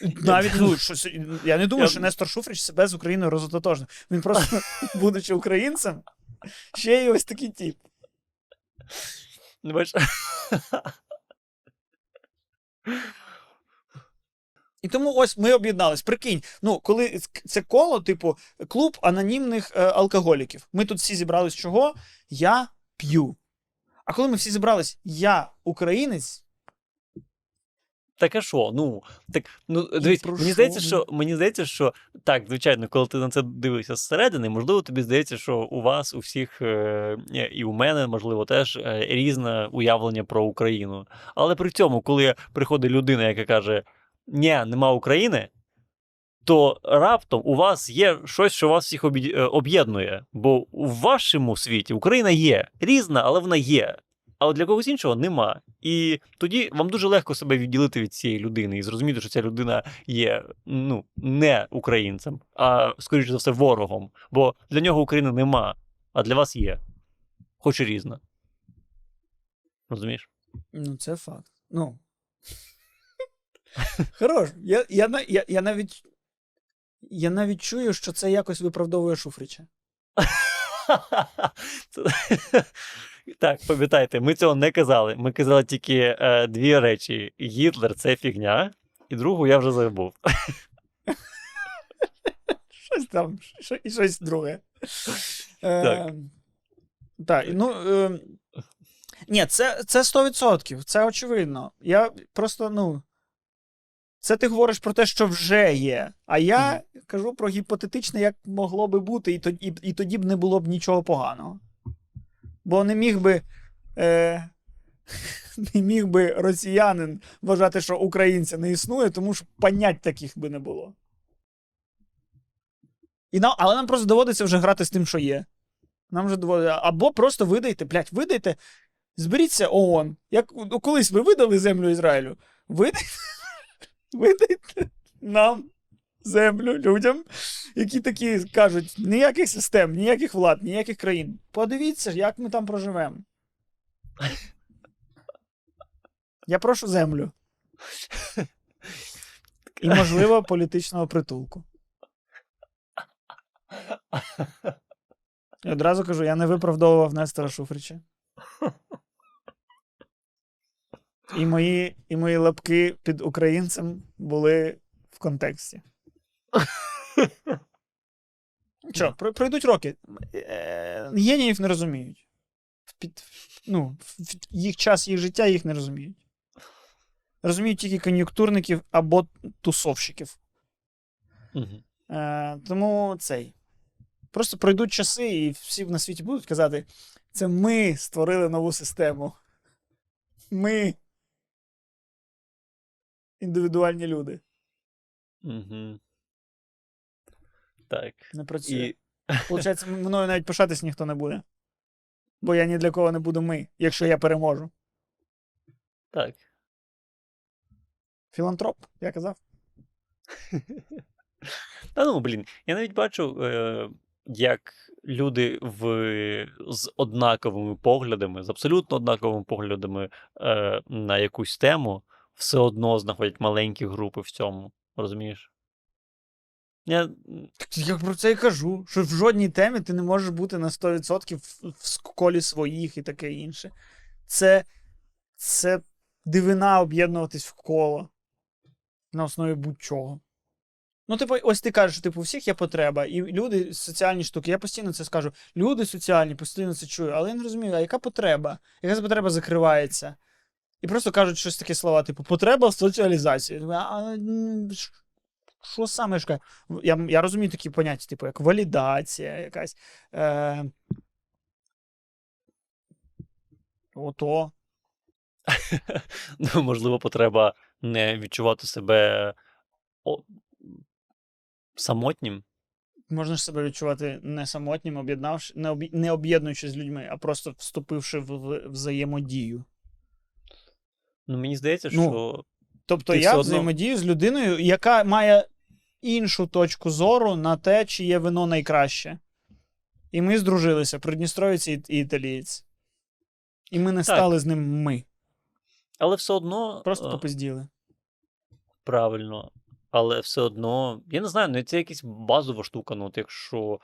Speaker 1: Навіть ну, щось, я не думаю,
Speaker 2: Я-
Speaker 1: що Нестор Шуфрич себе з Україною розототожнив. Він просто, будучи українцем, ще й ось такий тип.
Speaker 2: ну, бачиш,
Speaker 1: І тому ось ми об'єднались. Прикинь, ну коли це коло, типу, клуб анонімних е, алкоголіків. Ми тут всі зібрались чого? Я п'ю. А коли ми всі зібрались, я українець,
Speaker 2: Так а що? Ну, так, ну, дивись, мені здається, що мені здається, що так, звичайно, коли ти на це дивишся зсередини, можливо, тобі здається, що у вас, у всіх, е, і у мене, можливо, теж е, різне уявлення про Україну. Але при цьому, коли приходить людина, яка каже: Ні, нема України, то раптом у вас є щось, що вас всіх е, об'єднує. Бо у вашому світі Україна є різна, але вона є. А от для когось іншого нема. І тоді вам дуже легко себе відділити від цієї людини і зрозуміти, що ця людина є ну, не українцем, а скоріше за все ворогом. Бо для нього України нема, а для вас є. Хоч і різна. Розумієш?
Speaker 1: ну це факт. Ну. Хорош. Я, я, я, я навіть. Я навіть чую, що це якось виправдовує Шуфрича.
Speaker 2: Так, пам'ятайте, ми цього не казали. Ми казали тільки е, дві речі: Гітлер це фігня, і другу я вже забув.
Speaker 1: Щось там, і щось друге.
Speaker 2: Так.
Speaker 1: Е, так, ну. Е, ні, це, це 100%, це очевидно. Я просто, ну. Це ти говориш про те, що вже є. А я кажу про гіпотетичне, як могло би бути, і тоді, і, і тоді б не було б нічого поганого. Бо не міг би. Е, не міг би росіянин вважати, що українця не існує, тому що понять таких би не було. І нам, але нам просто доводиться вже грати з тим, що є. Нам вже доводиться. Або просто видайте, блядь, видайте, зберіться ООН. Як ну, колись ви видали землю Ізраїлю, видайте, видайте нам землю людям, які такі кажуть: ніяких систем, ніяких влад, ніяких країн. Подивіться, як ми там проживемо. Я прошу землю. І, можливо, політичного притулку. І одразу кажу, я не виправдовував Нестора Шуфрича. І мої, і мої лапки під українцем були в контексті. Що, пройдуть роки. Е, Геніїв не розуміють. Під, ну, в їх час, їх життя їх не розуміють. Розуміють тільки кон'юнктурників або тусовщиків. Е, тому цей. Просто пройдуть часи, і всі на світі будуть казати: це ми створили нову систему. Ми. Індивідуальні люди.
Speaker 2: Мгм. Так.
Speaker 1: Не працює.
Speaker 2: І
Speaker 1: Получається, мною навіть пишатись ніхто не буде. Бо я ні для кого не буду ми, якщо я переможу.
Speaker 2: так.
Speaker 1: Філантроп, я казав.
Speaker 2: Та ну, блін, я навіть бачу, е, як люди в, з однаковими поглядами, з абсолютно однаковими поглядами е, на якусь тему, все одно знаходять маленькі групи в цьому. Розумієш? Я...
Speaker 1: Я про це і кажу, що в жодній темі ти не можеш бути на 100% в, колі своїх і таке інше. Це, це дивина об'єднуватись в коло на основі будь-чого. Ну, типу, ось ти кажеш, типу, у всіх є потреба, і люди соціальні штуки. Я постійно це скажу. Люди соціальні, постійно це чую, але я не розумію, а яка потреба? Яка потреба закривається? І просто кажуть щось таке слова, типу, потреба в соціалізації. А, що саме ж? Я, я розумію такі поняття, типу, як валідація, якась. Е... Ото.
Speaker 2: Ну, можливо, потреба не відчувати себе о... самотнім.
Speaker 1: Можна ж себе відчувати не самотнім, об'єднавши, не, об'є- не об'єднуючись з людьми, а просто вступивши в, в взаємодію.
Speaker 2: Ну, мені здається,
Speaker 1: Ну,
Speaker 2: що
Speaker 1: Тобто
Speaker 2: Ти
Speaker 1: я
Speaker 2: все одно-
Speaker 1: взаємодію з людиною, яка має іншу точку зору на те, чи є вино найкраще. І ми здружилися, придністровець і, і італієць. І ми не
Speaker 2: Так.
Speaker 1: стали з ним ми.
Speaker 2: Але все одно
Speaker 1: Просто
Speaker 2: е,
Speaker 1: попизділи.
Speaker 2: правильно. Але все одно, я не знаю, ну це якась базова штука. Ну, от якщо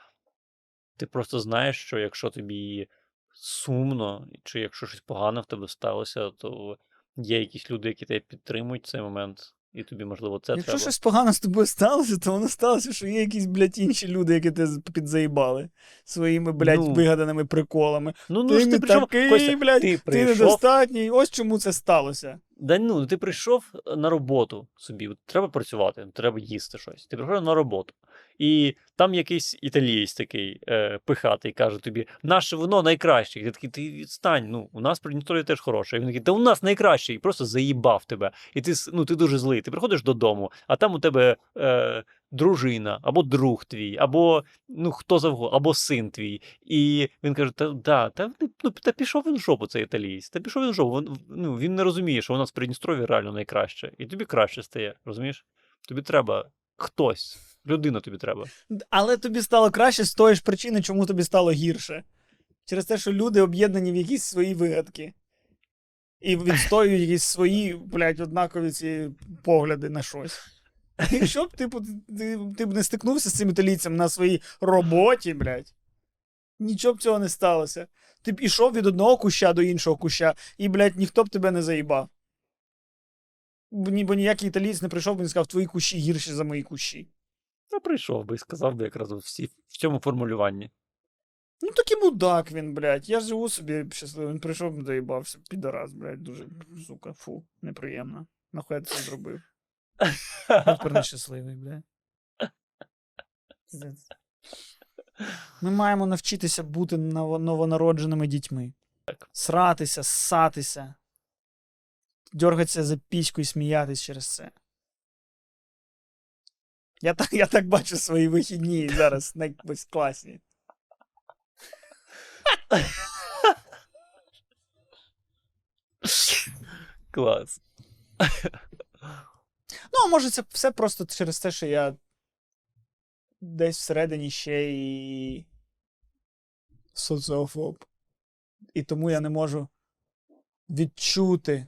Speaker 2: ти просто знаєш, що якщо тобі сумно, чи якщо щось погане в тебе сталося, то є якісь люди, які тебе підтримують в цей момент, і тобі, можливо, це
Speaker 1: Якщо
Speaker 2: треба.
Speaker 1: щось погано з тобою сталося, то воно сталося, що є якісь, блядь, інші люди, які тебе підзаїбали своїми, блядь,
Speaker 2: Ну.
Speaker 1: вигаданими приколами.
Speaker 2: Ну, ну
Speaker 1: ти
Speaker 2: ж ти прийшов,
Speaker 1: такий,
Speaker 2: Костя,
Speaker 1: блядь,
Speaker 2: ти
Speaker 1: Ти недостатній. Ось чому це сталося.
Speaker 2: Да ну, ти прийшов на роботу собі. Треба працювати, треба їсти щось. Ти прийшов на роботу. І там якийсь італієць такий е, пихатий каже тобі, наше вино найкраще. І ти такий, ти відстань. Ну, у нас Придністров'я теж хороше. І він такий, та у нас найкраще. І просто заїбав тебе. І ти, ну, ти дуже злий. Ти приходиш додому, а там у тебе е, дружина, або друг твій, або ну, хто завгодно, або син твій. І він каже: Та да, та, ну, та пішов він в жопу, цей італієць. Та пішов він в жопу. Він, ну, він не розуміє, що у нас в Придністров'ї реально найкраще. І тобі краще стає, розумієш? Тобі треба хтось. Людина тобі треба.
Speaker 1: Але тобі стало краще з тої ж причини, чому тобі стало гірше. Через те, що люди об'єднані в якісь свої вигадки. І відстоюють якісь свої, блядь, однакові ці погляди на щось. Якщо б типу, ти, ти б не стикнувся з цим італійцем на своїй роботі, блядь, нічого б цього не сталося. Ти б ішов від одного куща до іншого куща, і, блядь, ніхто б тебе не заїбав. Бо, ні, бо ніякий італієць не прийшов і не сказав, твої кущі гірші за мої кущі.
Speaker 2: Прийшов би і сказав би якраз всі в цьому формулюванні.
Speaker 1: Ну такий мудак він, блядь. Я живу собі щасливо. Він прийшов, доїбався. Підарас, блядь, дуже, сука, фу, неприємно. Нахуй я це зробив. Тепер нещасливий, блядь. Ми маємо навчитися бути новонародженими дітьми.
Speaker 2: Так.
Speaker 1: Сратися, ссатися, дергатися за піську і сміятись через це. Я так, я так бачу свої вихідні зараз на якось класні.
Speaker 2: Клас.
Speaker 1: Ну, а може, це все просто через те, що я десь всередині ще і соціофоб. І тому я не можу відчути,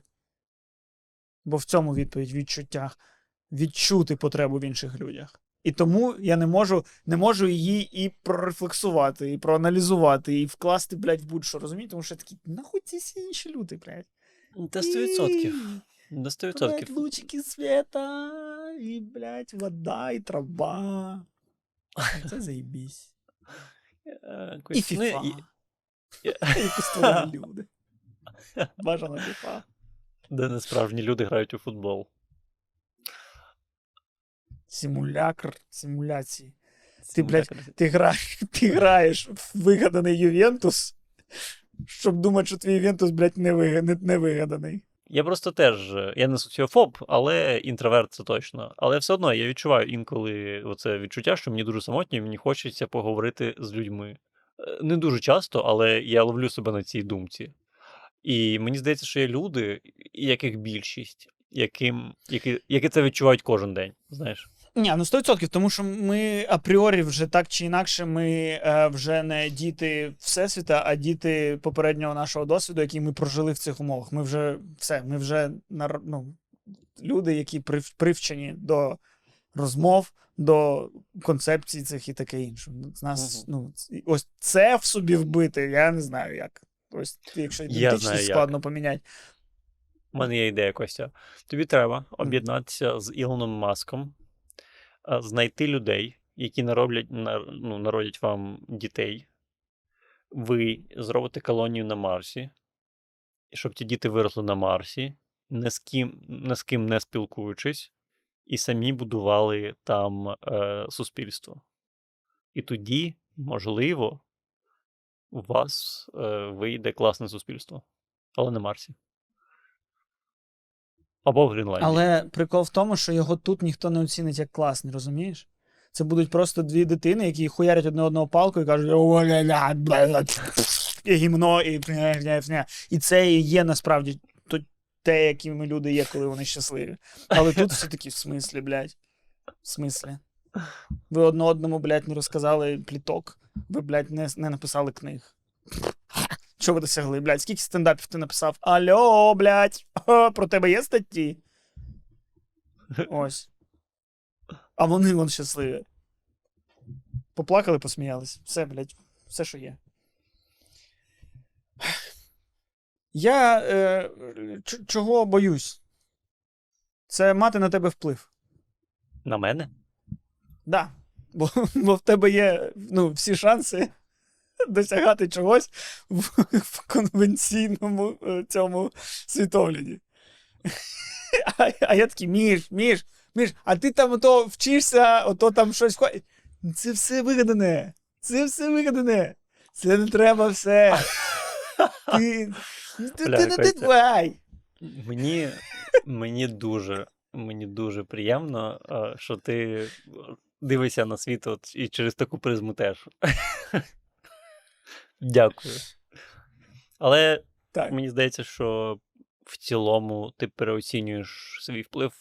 Speaker 1: бо в цьому відповідь в відчуттях, відчути потребу в інших людях. І тому я не можу, не можу її і прорефлексувати, і проаналізувати, і вкласти, блядь, в будь-що, розумієте? Тому що я такий, нахуй ці всі інші люди, блядь.
Speaker 2: До 100%. До 100%.
Speaker 1: Блядь, лучики света, і, блядь, вода, і трава. Це заєбісь.
Speaker 2: Е,
Speaker 1: І
Speaker 2: ну,
Speaker 1: фіфа.
Speaker 2: і-
Speaker 1: пустові люди. Бажано фіфа.
Speaker 2: Де не справжні люди грають у футбол.
Speaker 1: Симулякр симуляції. Ти, блядь, Ти, гра... ти граєш в вигаданий Ювентус, щоб думати, що твій Ювентус, блядь, не, вига... не... не вигаданий.
Speaker 2: Я просто теж, я не соціофоб, але інтроверт це точно. Але все одно я відчуваю інколи оце відчуття, що мені дуже самотньо, і мені хочеться поговорити з людьми. Е, Не дуже часто, але я ловлю себе на цій думці. І мені здається, що є люди, яких більшість, яким, які, які це відчувають кожен день. Знаєш?
Speaker 1: Ні, ну 100%, тому що ми апріорі вже так чи інакше, ми е, вже не діти Всесвіта, а діти попереднього нашого досвіду, який ми прожили в цих умовах. Ми вже все, ми вже ну, люди, які прив- привчені до розмов, до концепцій цих і таке інше. З нас,
Speaker 2: Мгм.
Speaker 1: ну, ось це в собі вбити, я не знаю як. Ось якщо ідентичність
Speaker 2: як.
Speaker 1: складно поміняти.
Speaker 2: У мене є ідея, Костя. Тобі треба об'єднатися з Ілоном Маском, знайти людей, які нароблять, на- ну, народять вам дітей. Ви зробите колонію на Марсі, щоб ті діти виросли на Марсі, ні з ким, ні з ким не спілкуючись, і самі будували там е, суспільство. І тоді, можливо, у вас е, вийде класне суспільство, але на Марсі. Або в Гренландії.
Speaker 1: Але прикол в тому, що його тут ніхто не оцінить як класний, розумієш? Це будуть просто дві дитини, які хуярять одне одного палкою і кажуть, гімно, і бля-бля-бля». І це і є насправді те, якими люди є, коли вони щасливі. Але тут всі такі, в смислі, блядь. В смислі. Ви одне одному, блядь, не розказали пліток, ви, блядь, не, не написали книг. Що ви досягли, блядь? Скільки стендапів ти написав? Алло, блядь, про тебе є статті? Ось. А вони вон щасливі. Поплакали, посміялись. Все, блядь, все, що є. Я е, чого боюсь? Це мати на тебе вплив.
Speaker 2: На мене?
Speaker 1: Да. Бо, бо в тебе є ну, всі шанси досягати чогось в, в конвенційному е, цьому світогляді. А, а я такий, Міш, Міш, Міш, а ти там ото вчишся, ото там щось входить. Це все вигадане. Це все вигадане. Це не треба все. Ти, ти,
Speaker 2: Бля,
Speaker 1: ти не дитвай.
Speaker 2: Мені, мені дуже, мені дуже приємно, е, що ти дивишся на світ от, і через таку призму теж. Дякую. Але
Speaker 1: Так.
Speaker 2: мені здається, що в цілому ти переоцінюєш свій вплив.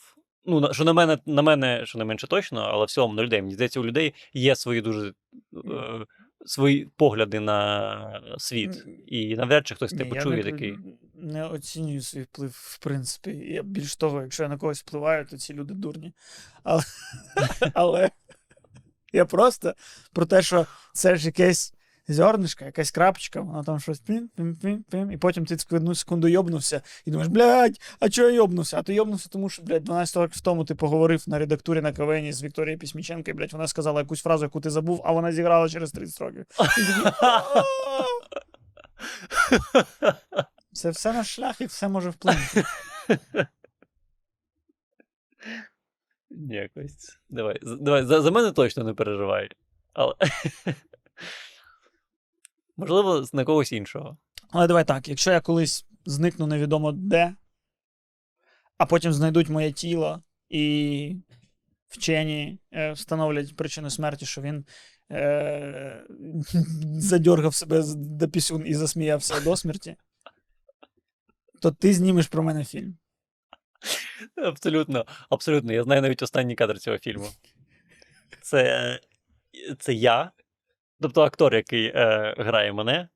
Speaker 2: Ну, що на мене, на мене, що не менше точно, але в цілому на людей. Мені здається, у людей є свої дуже е, свої погляди на світ. І навряд чи хтось
Speaker 1: Ні,
Speaker 2: тебе
Speaker 1: я
Speaker 2: почує
Speaker 1: не,
Speaker 2: такий.
Speaker 1: не оцінюю свій вплив, в принципі. Я більш того, якщо я на когось впливаю, то ці люди дурні. Але, але я просто про те, що це ж якесь зернишко, якась крапочка, воно там щось пім, пім, пім, пім, і потім ти одну секунду йобнувся і думаєш, блядь, а чого я йобнувся? А ти йобнувся, тому що, блядь, 12 років тому ти поговорив на редактурі на КВН з Вікторією Пісміченко, і, блядь, вона сказала якусь фразу, яку ти забув, а вона зіграла через 30 років. Це все наш шлях і все може вплинути.
Speaker 2: Якось. Давай, давай за, за мене точно не переживай. Але... Можливо, з- на когось іншого.
Speaker 1: Але давай так, якщо я колись зникну невідомо де, а потім знайдуть моє тіло і вчені е, встановлять причину смерті, що він е, задьоргав себе до пісюн і засміявся до смерті, то ти знімеш про мене фільм.
Speaker 2: Абсолютно, абсолютно. Я знаю навіть останній кадр цього фільму. Це, це я, тобто актор, який е, грає мене.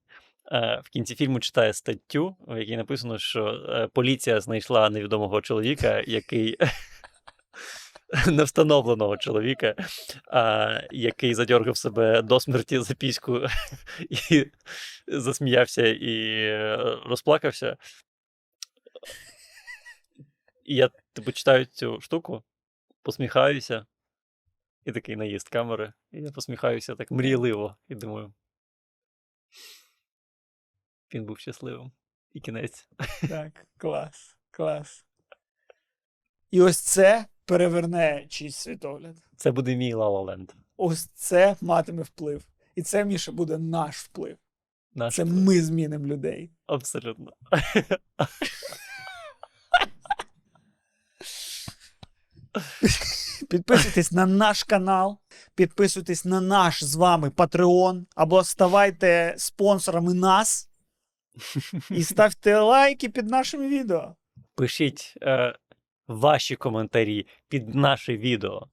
Speaker 2: Е, в кінці фільму читає статтю, в якій написано, що е, поліція знайшла невідомого чоловіка, який невстановленого чоловіка, який задьоргав себе до смерті за піську і засміявся і розплакався. І я типу читаю цю штуку, посміхаюся, і такий наїзд камери. І я посміхаюся так мрійливо і думаю. Він був щасливим. І кінець.
Speaker 1: Так, клас, клас. І ось це переверне чийсь світогляд.
Speaker 2: Це буде мій La
Speaker 1: Ось це матиме вплив. І це, Міша, буде наш вплив.
Speaker 2: Наш
Speaker 1: Це
Speaker 2: вплив.
Speaker 1: ми змінимо людей.
Speaker 2: Абсолютно.
Speaker 1: Підписуйтесь на наш канал, підписуйтесь на наш з вами Patreon, або ставайте спонсорами нас і ставте лайки під нашим відео.
Speaker 2: Пишіть е, ваші коментарі під наше відео.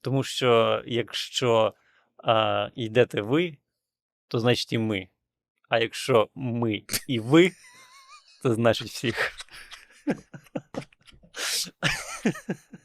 Speaker 2: Тому що якщо е, йдете ви, то значить і ми. А якщо ми і ви, то значить всіх.